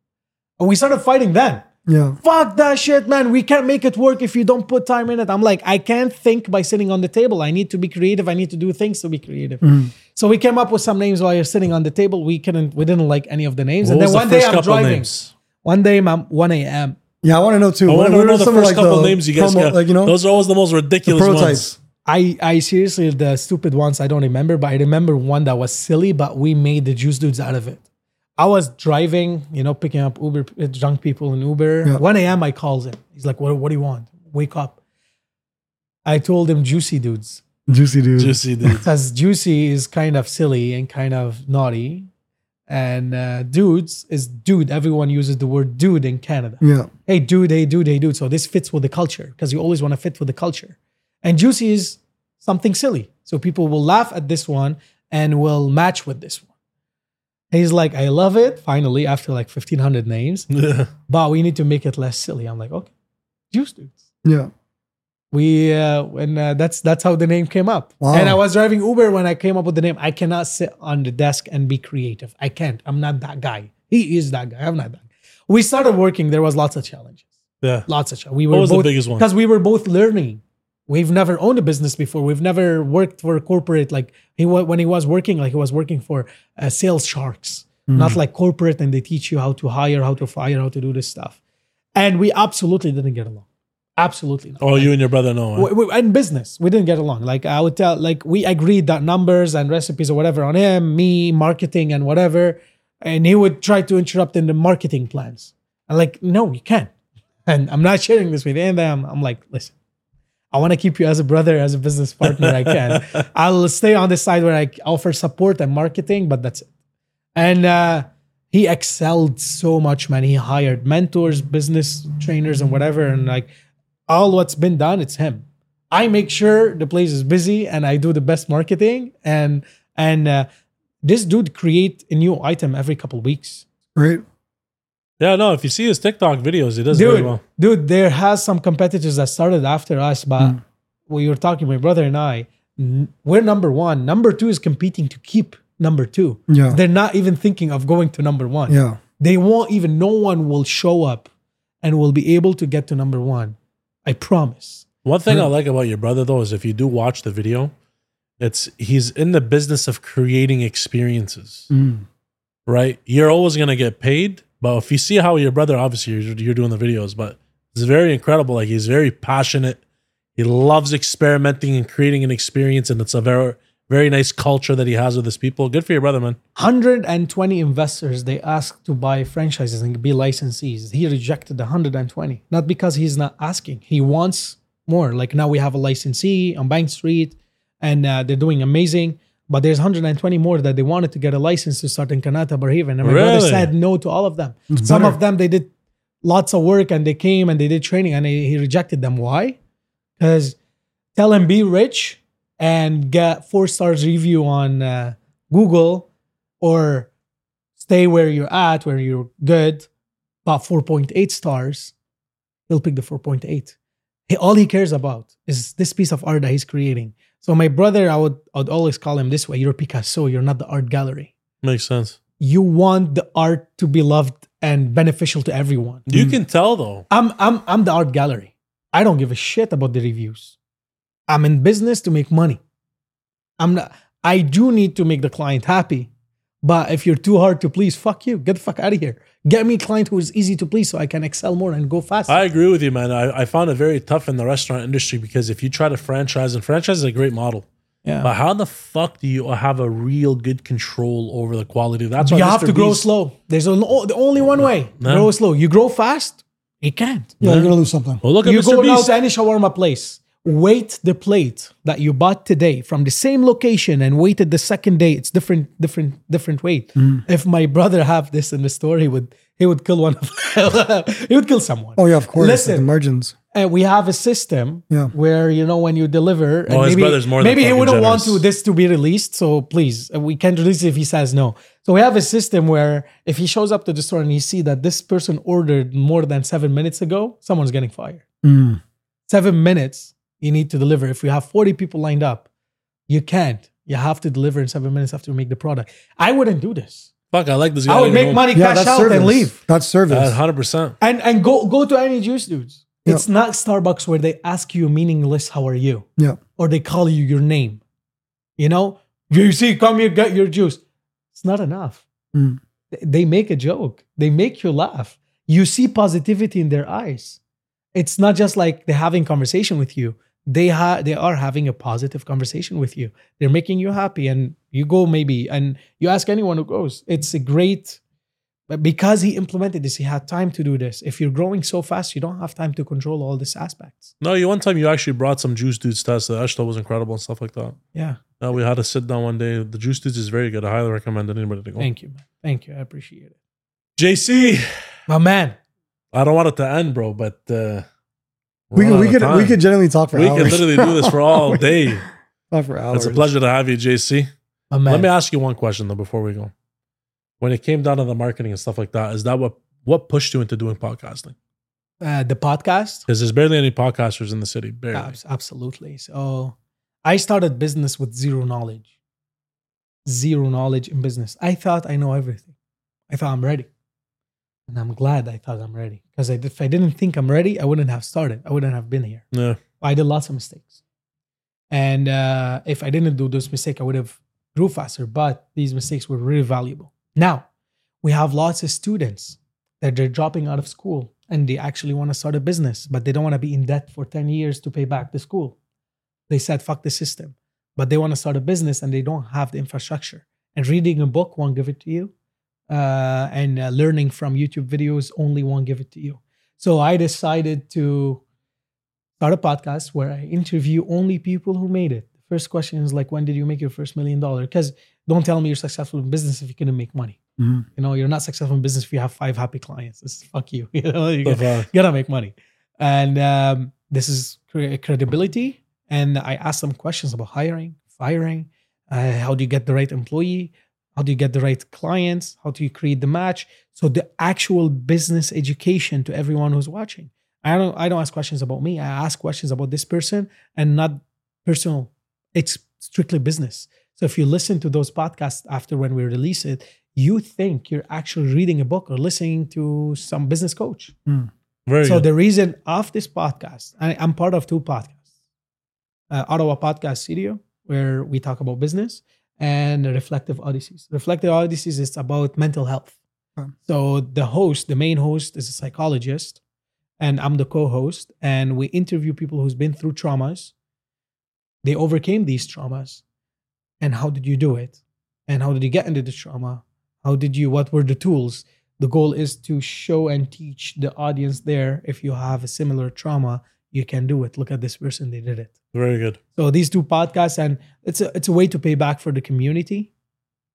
And we started fighting then. Yeah. Fuck that shit, man. We can't make it work if you don't put time in it. I'm like, I can't think by sitting on the table. I need to be creative. I need to do things to be creative. Mm-hmm. So we came up with some names while you're sitting on the table. We couldn't, we didn't like any of the names. What and then was the one day I'm driving. names? One day I'm 1 a.m. Yeah, I want to know too. I want to what know the first like, couple the names you guys promo- got. Like you know, those are always the most ridiculous prototypes. ones. I, I seriously the stupid ones I don't remember, but I remember one that was silly, but we made the JuiceDudez out of it. I was driving, you know, picking up Uber uh, drunk people in Uber. Yeah. 1 a.m. I calls him. He's like, what, what do you want? Wake up. I told him juicy dudes. Juicy dudes. Juicy dude. Because juicy is kind of silly and kind of naughty. And uh, dudes is dude. Everyone uses the word dude in Canada. Yeah. Hey, dude, hey, dude, hey, dude. So this fits with the culture because you always want to fit with the culture. And juicy is something silly. So people will laugh at this one and will match with this one. He's like, I love it. Finally, after like 1500 names, Yeah. but we need to make it less silly. I'm like, okay, JuiceDudez. Yeah. We uh, and uh, that's that's how the name came up. Wow. And I was driving Uber when I came up with the name. I cannot sit on the desk and be creative. I can't. I'm not that guy. He is that guy. I'm not that. Guy. We started working. There was lots of challenges. Yeah. Lots of challenges. We were What was the biggest one? Because we were both learning. We've never owned a business before. We've never worked for a corporate like he when he was working like he was working for uh, sales sharks, not like corporate, and they teach you how to hire, how to fire, how to do this stuff. And we absolutely didn't get along. Absolutely not Oh, you and your brother know. huh? we, we, in business, we didn't get along. Like I would tell, like we agreed that numbers and recipes or whatever on him, me, marketing and whatever, and he would try to interrupt in the marketing plans. And like, no, you can't. And I'm not sharing this with him. I'm, I'm like, listen, I want to keep you as a brother, as a business partner. I can. I'll stay on the side where I offer support and marketing, but that's it. And uh, he excelled so much, man. He hired mentors, business trainers, and whatever. And like all what's been done, it's him. I make sure the place is busy and I do the best marketing. And and uh, this dude create a new item every couple weeks. Right. Yeah, no, if you see his TikTok videos, he does very Dude, well. dude, there has some competitors that started after us, but we were talking, my brother and I. we're number one. Number two is competing to keep number two. Yeah. They're not even thinking of going to number one. Yeah. They won't even, no one will show up and will be able to get to number one. I promise. One thing I like about your brother though is if you do watch the video, it's he's in the business of creating experiences. Mm. Right? You're always gonna get paid, but if you see how your brother, obviously you're, you're doing the videos, but it's very incredible. Like he's very passionate. He loves experimenting and creating an experience, and it's a very very nice culture that he has with his people. Good for your brother, man. 120 investors they asked to buy franchises and be licensees. He rejected the 120, not because he's not asking. He wants more. Like now we have a licensee on Bank Street, and uh, they're doing amazing. But there's 120 more that they wanted to get a license to start in Kanata Barrhaven. And my brother said no to all of them. Some better. of them they did lots of work and they came and they did training and he, he rejected them. Why? Because tell him be rich and get four stars review on uh, Google or stay where you're at, where you're good, about 4.8 stars, he'll pick the 4.8. He, all he cares about is this piece of art that he's creating. So my brother, I would, I would always call him this way: "You're Picasso. You're not the art gallery. Makes sense. You want the art to be loved and beneficial to everyone." You can tell though. I'm I'm I'm the art gallery. I don't give a shit about the reviews. I'm in business to make money. I'm not I do need to make the client happy. But if you're too hard to please, fuck you. Get the fuck out of here. Get me a client who is easy to please so I can excel more and go faster. I agree with you, man. I, I found it very tough in the restaurant industry because if you try to franchise, and franchise is a great model, yeah. but how the fuck do you have a real good control over the quality? That's why you have Mr. to grow slow. There's a, the only one way. No. Grow slow. You grow fast, you can't. Yeah, you're gonna lose something. Well, look at you Mr. go now Beast. to any shawarma place. Weight the plate that you bought today from the same location and waited the second day. It's different, different, different weight. If my brother have this in the store, he would he would kill one of he would kill someone. Oh yeah, of course. Listen. the margins. And we have a system Yeah. where you know when you deliver, and Oh, his maybe, brother's more than maybe he wouldn't want to this to be released. So please, uh, we can't release it if he says no. So we have a system where if he shows up to the store and he see that this person ordered more than seven minutes ago, someone's getting fired. Mm. Seven minutes you need to deliver. If you have forty people lined up, you can't. You have to deliver in seven minutes after you make the product. I wouldn't do this. Fuck, I like this guy. I would make money, Yeah, cash that's out, service. and leave. That's service. Hundred percent. And and go go to any JuiceDudez. Yeah. It's not Starbucks where they ask you meaningless "How are you?" yeah. or they call you your name. You know, you see, come here, get your juice. It's not enough. Mm. They- They make a joke. They make you laugh. You see positivity in their eyes. It's not just like they're having conversation with you. They ha- they are having a positive conversation with you. They're making you happy, and you go maybe and you ask anyone who goes. It's a great. But because he implemented this, he had time to do this. If you're growing so fast, you don't have time to control all these aspects. No, you one time you actually brought some JuiceDudez to us. that Ashta was incredible and stuff like that. Yeah. No, we had to sit down one day. The JuiceDudez is very good. I highly recommend anybody to go. Thank you, man. Thank you. I appreciate it. JC, My man. I don't want it to end, bro, but uh, We we're could we of could we time. could generally talk for we hours. could literally do this for all day. Talk for hours. It's a pleasure to have you, JC. My man. Let me ask you one question though before we go. When it came down to the marketing and stuff like that, is that what what pushed you into doing podcasting? uh, the podcast. Because there's barely any podcasters in the city. Barely. Abs- Absolutely. So I started business with zero knowledge. Zero knowledge in business. I thought I know everything. I thought I'm ready. And I'm glad I thought I'm ready. Because if I didn't think I'm ready, I wouldn't have started. I wouldn't have been here. Yeah. I did lots of mistakes. And uh, if I didn't do those mistakes, I would have grew faster. But these mistakes were really valuable. Now, we have lots of students that they're dropping out of school and they actually want to start a business, but they don't want to be in debt for 10 years to pay back the school. They said, fuck the system. But they want to start a business and they don't have the infrastructure. And reading a book won't give it to you. Uh, and uh, learning from YouTube videos only won't give it to you. So I decided to start a podcast where I interview only people who made it. The first question is like, when did you make your first million dollar? Because don't tell me you're successful in business if you couldn't make money. Mhm. You know, you're not successful in business if you have five happy clients. This is fuck you. You know, you gotta, gotta make money. And um, this is cre- credibility. And I asked them questions about hiring, firing. Uh, how do you get the right employee? How do you get the right clients? How do you create the match? So the actual business education to everyone who's watching. I don't I don't ask questions about me. I ask questions about this person and not personal. It's strictly business. So if you listen to those podcasts after when we release it, you think you're actually reading a book or listening to some business coach. Very So good. the reason of this podcast, I, I'm part of two podcasts, uh, Ottawa Podcast Studio, where we talk about business, and Reflective Odysseys. Reflective Odysseys is about mental health. Okay. So the host, the main host, is a psychologist, and I'm the co-host, and we interview people who's been through traumas. They overcame these traumas, and how did you do it? And how did you get into the trauma? How did you? What were the tools? the goal is to show and teach the audience there if you have a similar trauma you can do it. Look at this person they did it. Very good. so these two podcasts and it's a it's a way to pay back for the community.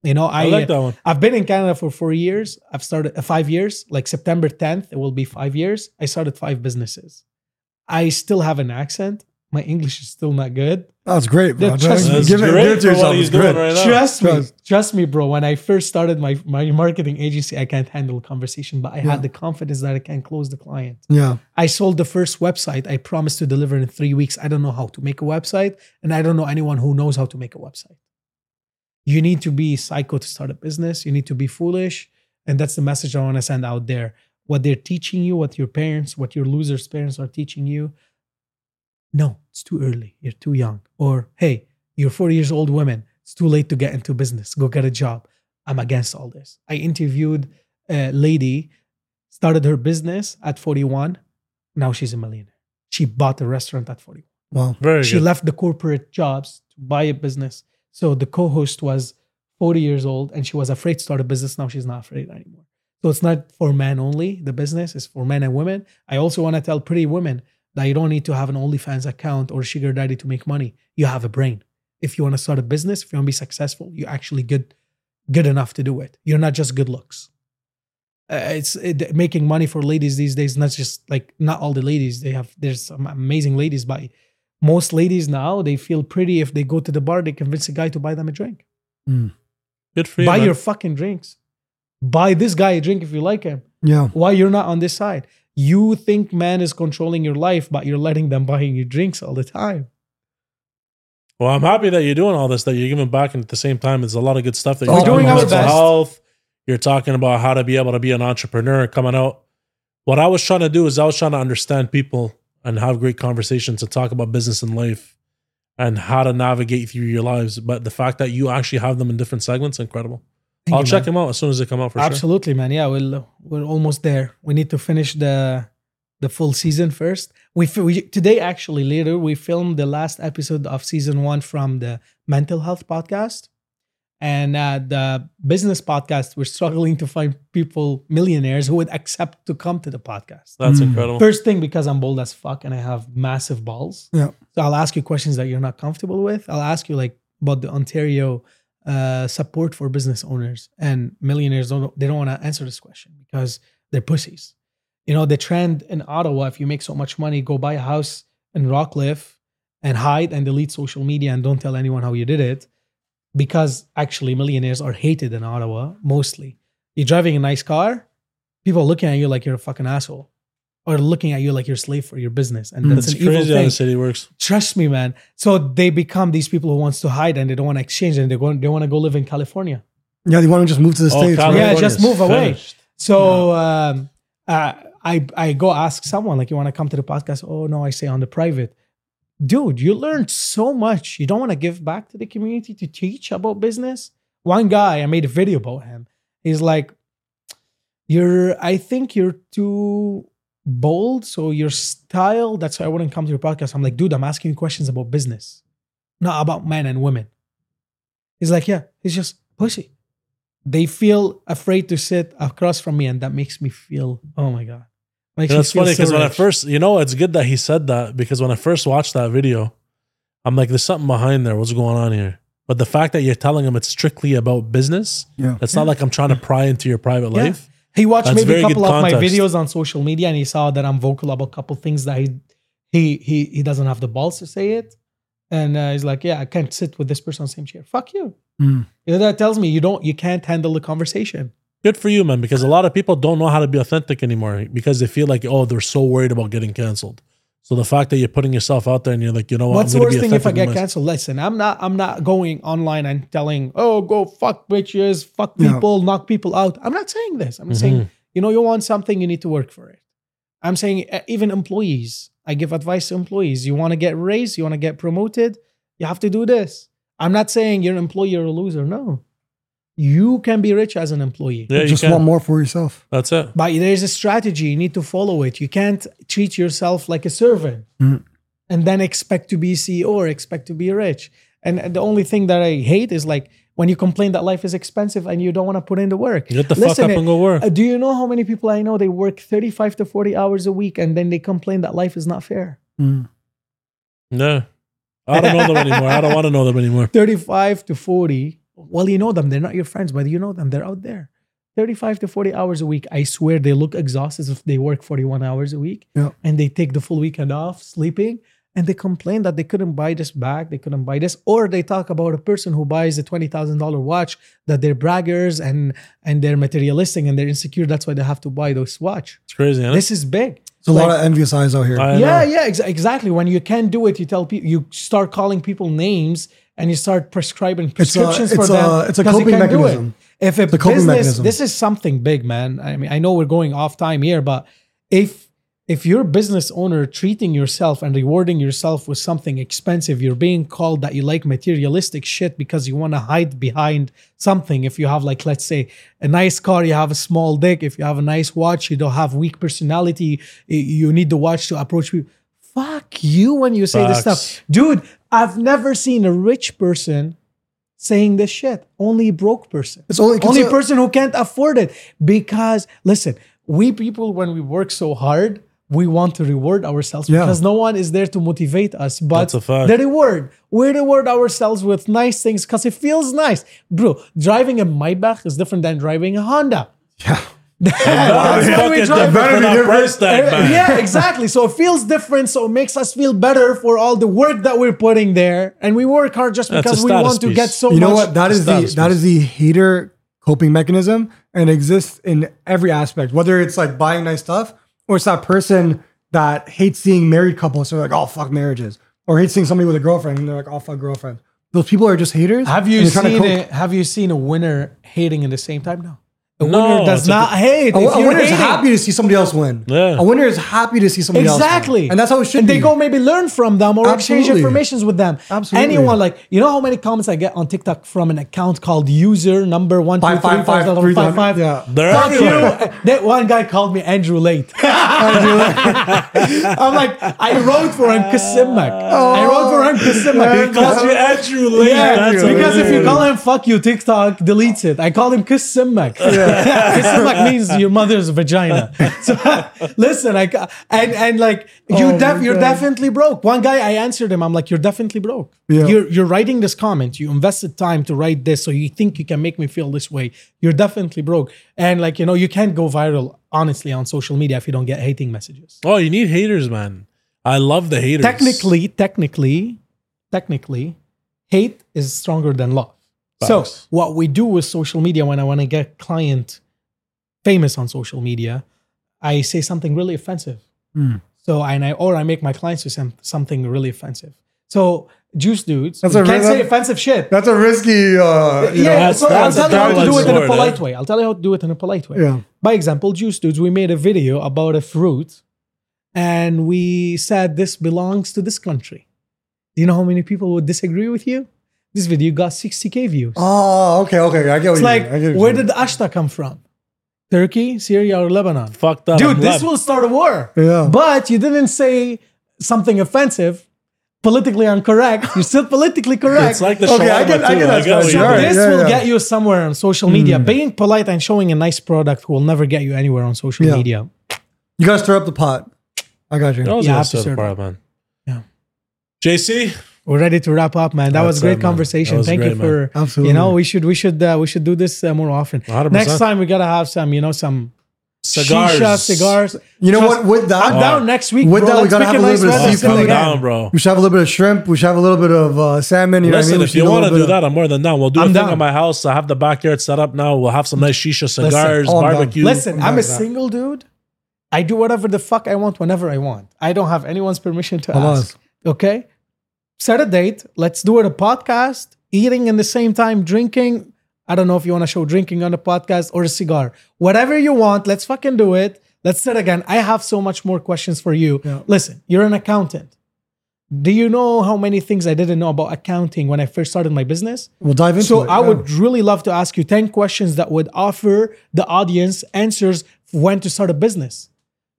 You know I, i, like that one. i've been in canada for four years. I've started uh, five years. Like september 10th it will be five years. I started five businesses. I still have an accent my english is still not good That's great, bro. That trust- Don't- That's give it, great give it to for what yourself. he's It's doing great. right now. Trust me, Trust. trust me, bro. When I first started my my marketing agency, I can't handle conversation, but I Yeah. had the confidence that I can close the client. Yeah. I sold the first website. I promised to deliver in three weeks. I don't know how to make a website, and I don't know anyone who knows how to make a website. You need to be psycho to start a business. You need to be foolish, and that's the message I want to send out there. What they're teaching you, what your parents, what your losers' parents are teaching you. No, it's too early. You're too young. Or hey, you're 40 years old woman. It's too late to get into business. Go get a job. I'm against all this. I interviewed a lady, started her business at 41. Now she's a millionaire. She bought a restaurant at 41. Wow. Very She good. left the corporate jobs to buy a business. So the co-host was 40 years old and she was afraid to start a business. Now she's not afraid anymore. So it's not for men only. The business is for men and women. I also want to tell pretty women that you don't need to have an OnlyFans account or sugar daddy to make money. You have a brain. If you want to start a business, if you want to be successful, you're actually good, good enough to do it. You're not just good looks. Uh, it's it, making money for ladies these days. Not just like not all the ladies. They have there's some amazing ladies, but most ladies now they feel pretty if they go to the bar. They convince a guy to buy them a drink. Good for you. buy man. your fucking drinks. Buy this guy a drink if you like him. Yeah. Why you're not on this side? You think man is controlling your life, but you're letting them buying you drinks all the time. Well, I'm happy that you're doing all this, that you're giving back, and at the same time, there's a lot of good stuff that We're you're doing talking our about mental best. health. You're talking about how to be able to be an entrepreneur coming out. What I was trying to do is I was trying to understand people and have great conversations and talk about business and life and how to navigate through your lives. But the fact that you actually have them in different segments, incredible. Thank I'll you, check man. them out as soon as they come out for sure. Absolutely, man. Yeah, we'll we're almost there. We need to finish the the full season first. We, we today actually later we filmed the last episode of season one from the mental health podcast, And uh, the business podcast, we're struggling to find people, millionaires, who would accept to come to the podcast. That's Mm. incredible. First thing, because I'm bold as fuck and I have massive balls. Yeah. So I'll ask you questions that you're not comfortable with. I'll ask you like about the Ontario uh, support for business owners and millionaires. Don't they don't want to answer this question because they're pussies. You know the trend in Ottawa. If you make so much money, go buy a house in Rockcliffe and hide and delete social media and don't tell anyone how you did it. Because actually, millionaires are hated in Ottawa mostly. You're driving a nice car, people are looking at you like you're a fucking asshole, or looking at you like you're a slave for your business, and that's It's an evil crazy how thing the city works. trust me man so they become these people who wants to hide and they don't want to exchange and they go they want to go live in california Yeah, they want to just move to the Oh, states. right? Yeah, just move away. finished. so um, uh, i i go ask someone like you want to come to the podcast oh no i say on the private dude you learned so much you don't want to give back to the community to teach about business one guy i made a video about him he's like you're i think you're too bold so your style that's why i wouldn't come to your podcast i'm like dude i'm asking you questions about business not about men and women he's like yeah he's just pussy they feel afraid to sit across from me and that makes me feel oh my god makes And me it's feel funny so because when I first, you know, it's good that he said that because when I first watched that video, I'm like, there's something behind there. What's going on here? But the fact that you're telling him it's strictly about business, Yeah. it's not like I'm trying to pry into your private Yeah. life. He watched That's maybe a couple of my videos on social media and he saw that I'm vocal about a couple things that he he he he doesn't have the balls to say it. And uh, he's like, Yeah, I can't sit with this person on the same chair. Fuck you. Mm. You know, that tells me you don't you can't handle the conversation. Good for you, man, because a lot of people don't know how to be authentic anymore because they feel like, oh, they're so worried about getting canceled. So the fact that you're putting yourself out there and you're like, you know what, What's I'm the worst be thing if I get canceled? Listen, I'm not I'm not going online and telling, oh, go fuck bitches, fuck Yeah. people, knock people out. I'm not saying this. I'm Mhm. saying, you know, you want something, you need to work for it. I'm saying uh, even employees. I give advice to employees. You want to get raised, you want to get promoted, you have to do this. I'm not saying you're an employee or a loser. No. You can be rich as an employee. Yeah, you just can. want more for yourself. That's it. But there's a strategy. You need to follow it. You can't treat yourself like a servant Mhm. and then expect to be CEO or expect to be rich. And the only thing that I hate is like when you complain that life is expensive and you don't want to put in the work. Get the fuck up and go work. uh, do you know how many people I know they work 35 to 40 hours a week and then they complain that life is not fair? Mm. No. I don't know them anymore. I don't want to know them anymore. 35 to 40. Well, you know them. They're not your friends, but you know them. They're out there. 35 to 40 hours a week. I swear they look exhausted if they work 41 hours a week Yeah. and they take the full weekend off sleeping and they complain that they couldn't buy this bag, they couldn't buy this, or they talk about a person who buys a $20,000 watch that they're braggers and and they're materialistic and they're insecure. That's why they have to buy those watch. It's crazy, huh? This is big. It's a lot of envious eyes out here. I yeah, know. yeah, ex- exactly. When you can't do it, you tell people, you start calling people names and you start prescribing prescriptions it's for a- them. it's a 'cause you coping do it. mechanism. If a, a business, mechanism. this is something big, man. I mean, I know we're going off time here, but if if you're a business owner treating yourself and rewarding yourself with something expensive, you're being called that you like materialistic shit because you want to hide behind something. If you have, like, let's say, a nice car, you have a small dick. If you have a nice watch, you don't have weak personality. You need the watch to approach people. Fuck you when you say this stuff, dude. I've never seen a rich person saying this shit. Only a broke person It's only, only person who can't afford it because listen we people when we work so hard we want to reward ourselves Yeah. because no one is there to motivate us but That's a fact. the reward we reward ourselves with nice things because it feels nice bro driving a Maybach is different than driving a Honda Yeah. That's When we drive- different Better for be that different. price tag, man. yeah, exactly. So it feels different. So it makes us feel better for all the work that we're putting there, and we work hard just because we status want to get so much. you know what? That is the status that is the hater coping mechanism and exists in every aspect. Whether it's like buying nice stuff or it's that person that hates seeing married couples. So they're like, oh fuck marriages, or hates seeing somebody with a girlfriend and they're like, oh fuck girlfriend. Those people are just haters. Have you they're trying to seen cope. a, Have you seen a winner hating at the same time? No. A No, winner does it's a- not hate. A, a winner is happy to see somebody else win. Yeah. A winner is happy to see somebody else win. Exactly. And that's how it should be and be. they go maybe learn from them or exchange Absolutely. informations with them. Absolutely. Anyone like you know how many comments I get on TikTok from an account called user number one two Five, three five, five five, five three, five five. yeah. They're Fuck you. That one guy called me Andrew Tate. I'm like, I wrote for him Kasimak. I oh. wrote for him Kasimak. He calls you Andrew Lee. Yeah, because if you call him fuck you, TikTok deletes it. I called him Kisimak. Kisimak means your mother's vagina. So listen, I and and like you oh def, you're definitely broke. One guy I answered him, I'm like, you're definitely broke. Yeah. You're you're writing this comment. You invested time to write this, so you think you can make me feel this way. You're definitely broke. And like you know, you can't go viral honestly on social media if you don't get hating messages. Oh, you need haters, man. I love the haters. technically, technically, technically, hate is stronger than love. So what we do with social media when I want to get client famous on social media, I say something really offensive. Hmm. So and I or I make my clients do some, something really offensive. So JuiceDudez That's a can't re- say offensive shit. That's a risky, uh, you yeah, know. that's- so I'll that's tell you how to do it in a polite eh? way. I'll tell you how to do it in a polite way. Yeah. By example, JuiceDudez, we made a video about a fruit and we said this belongs to this country. Do you know how many people would disagree with you? This video got 60k views. Oh, okay, okay. I get what it's you like, mean. I get where did the Ashta come from? Turkey, Syria, or Lebanon? Fucked up. Dude, I'm this left. will start a war. Yeah. But you didn't say something offensive, politically incorrect. You're still politically correct. It's like the Okay, I shawarma get- I too. get that I get what So this yeah, will yeah. get you somewhere on social media. Hmm. Being polite and showing a nice product will never get you anywhere on social Yeah. media. You gotta stir up the pot. I got you. That was Yeah, I yeah, have to so serve far, man. Yeah. JC, We're ready to wrap up, man. That was That's a great it, conversation. That was Thank you great, for Absolutely. You know, we should we should uh, we should do this uh, more often. 100%. Next time we gotta have some, you know, some cigars. shisha, cigars. You know Trust- what? With that, I'm down next week. With bro. that, we Let's gotta have a little bit of weather, I'm seafood. down. down, bro. we should have a little bit of shrimp. We should have a little bit of uh, salmon. You know Listen, what I mean? if you want to do that, i I'm more than down. We'll do I'm a thing down. at my house. I have the backyard set up now. We'll have some nice shisha cigars, oh, I'm down. barbecue. Listen, I'm I'm a single dude. I do whatever the fuck I want whenever I want. I don't have anyone's permission to Hamas. ask. Okay? Set a date. Let's do it a podcast. Eating in the same time, drinking. I don't know if you want to show drinking on a podcast or a cigar. Whatever you want, let's fucking do it. Let's set again. I have so much more questions for you. Yeah. Listen, you're an accountant. Do you know how many things I didn't know about accounting when I first started my business? We'll dive into So it. I yeah. would really love to ask you 10 questions that would offer the audience answers when to start a business.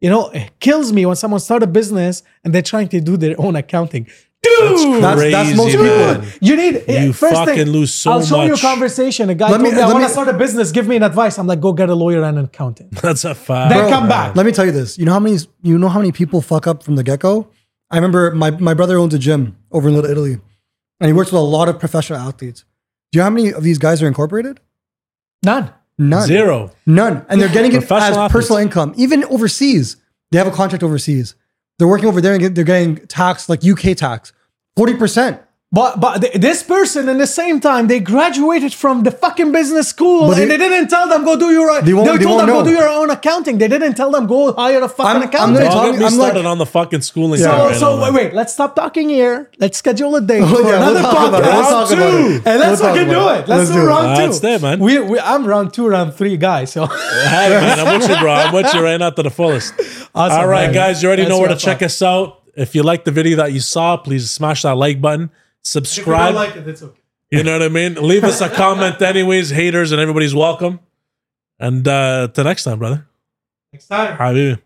You know, it kills me when someone start a business and they're trying to do their own accounting. Dude, That's- that's most Crazy, people. man. you need You eh, first fucking thing, lose so I'll show you a conversation. A guy Let told me- me, I want to start a business. Give me an advice. I'm like, go get a lawyer and an accountant. That's a fact. Then come back. Let me tell you this. You know how many you know how many people fuck up from the get go? I remember my, my brother owns a gym over in Little Italy. And he works with a lot of professional athletes. Do you know how many of these guys are incorporated? None. None. Zero. None. And they're getting it as athletes. personal income. Even overseas, they have a contract overseas. They're working over there and they're getting taxed like UK tax. 40%. But but th- this person in the same time they graduated from the fucking business school But and they- they didn't tell them go do your They they, won't- they told won't them go do your own accounting. They didn't tell them go hire a fucking I'm- I'm accountant. Don't talk- I'm started like- on the fucking schooling. so right so wait, wait, let's stop talking here. Let's schedule a date Oh, for yeah, we'll another talk about it. We'll podcast. talk about Two. it. And let's We'll fucking do it. it. Let's, Let's do do it. round two. That's it, man. We, we I'm round two, round three guys. So Hey, man, I'm with you, bro. I'm with you right now to the fullest. Awesome, All right, man. guys, you already Let's know where to check us out. If you like the video that you saw, please smash that like button. Subscribe. it, it's okay. You know what I mean? Leave us a comment, anyways. Haters and everybody's welcome. And uh, till next time, brother. Next time. Habibi.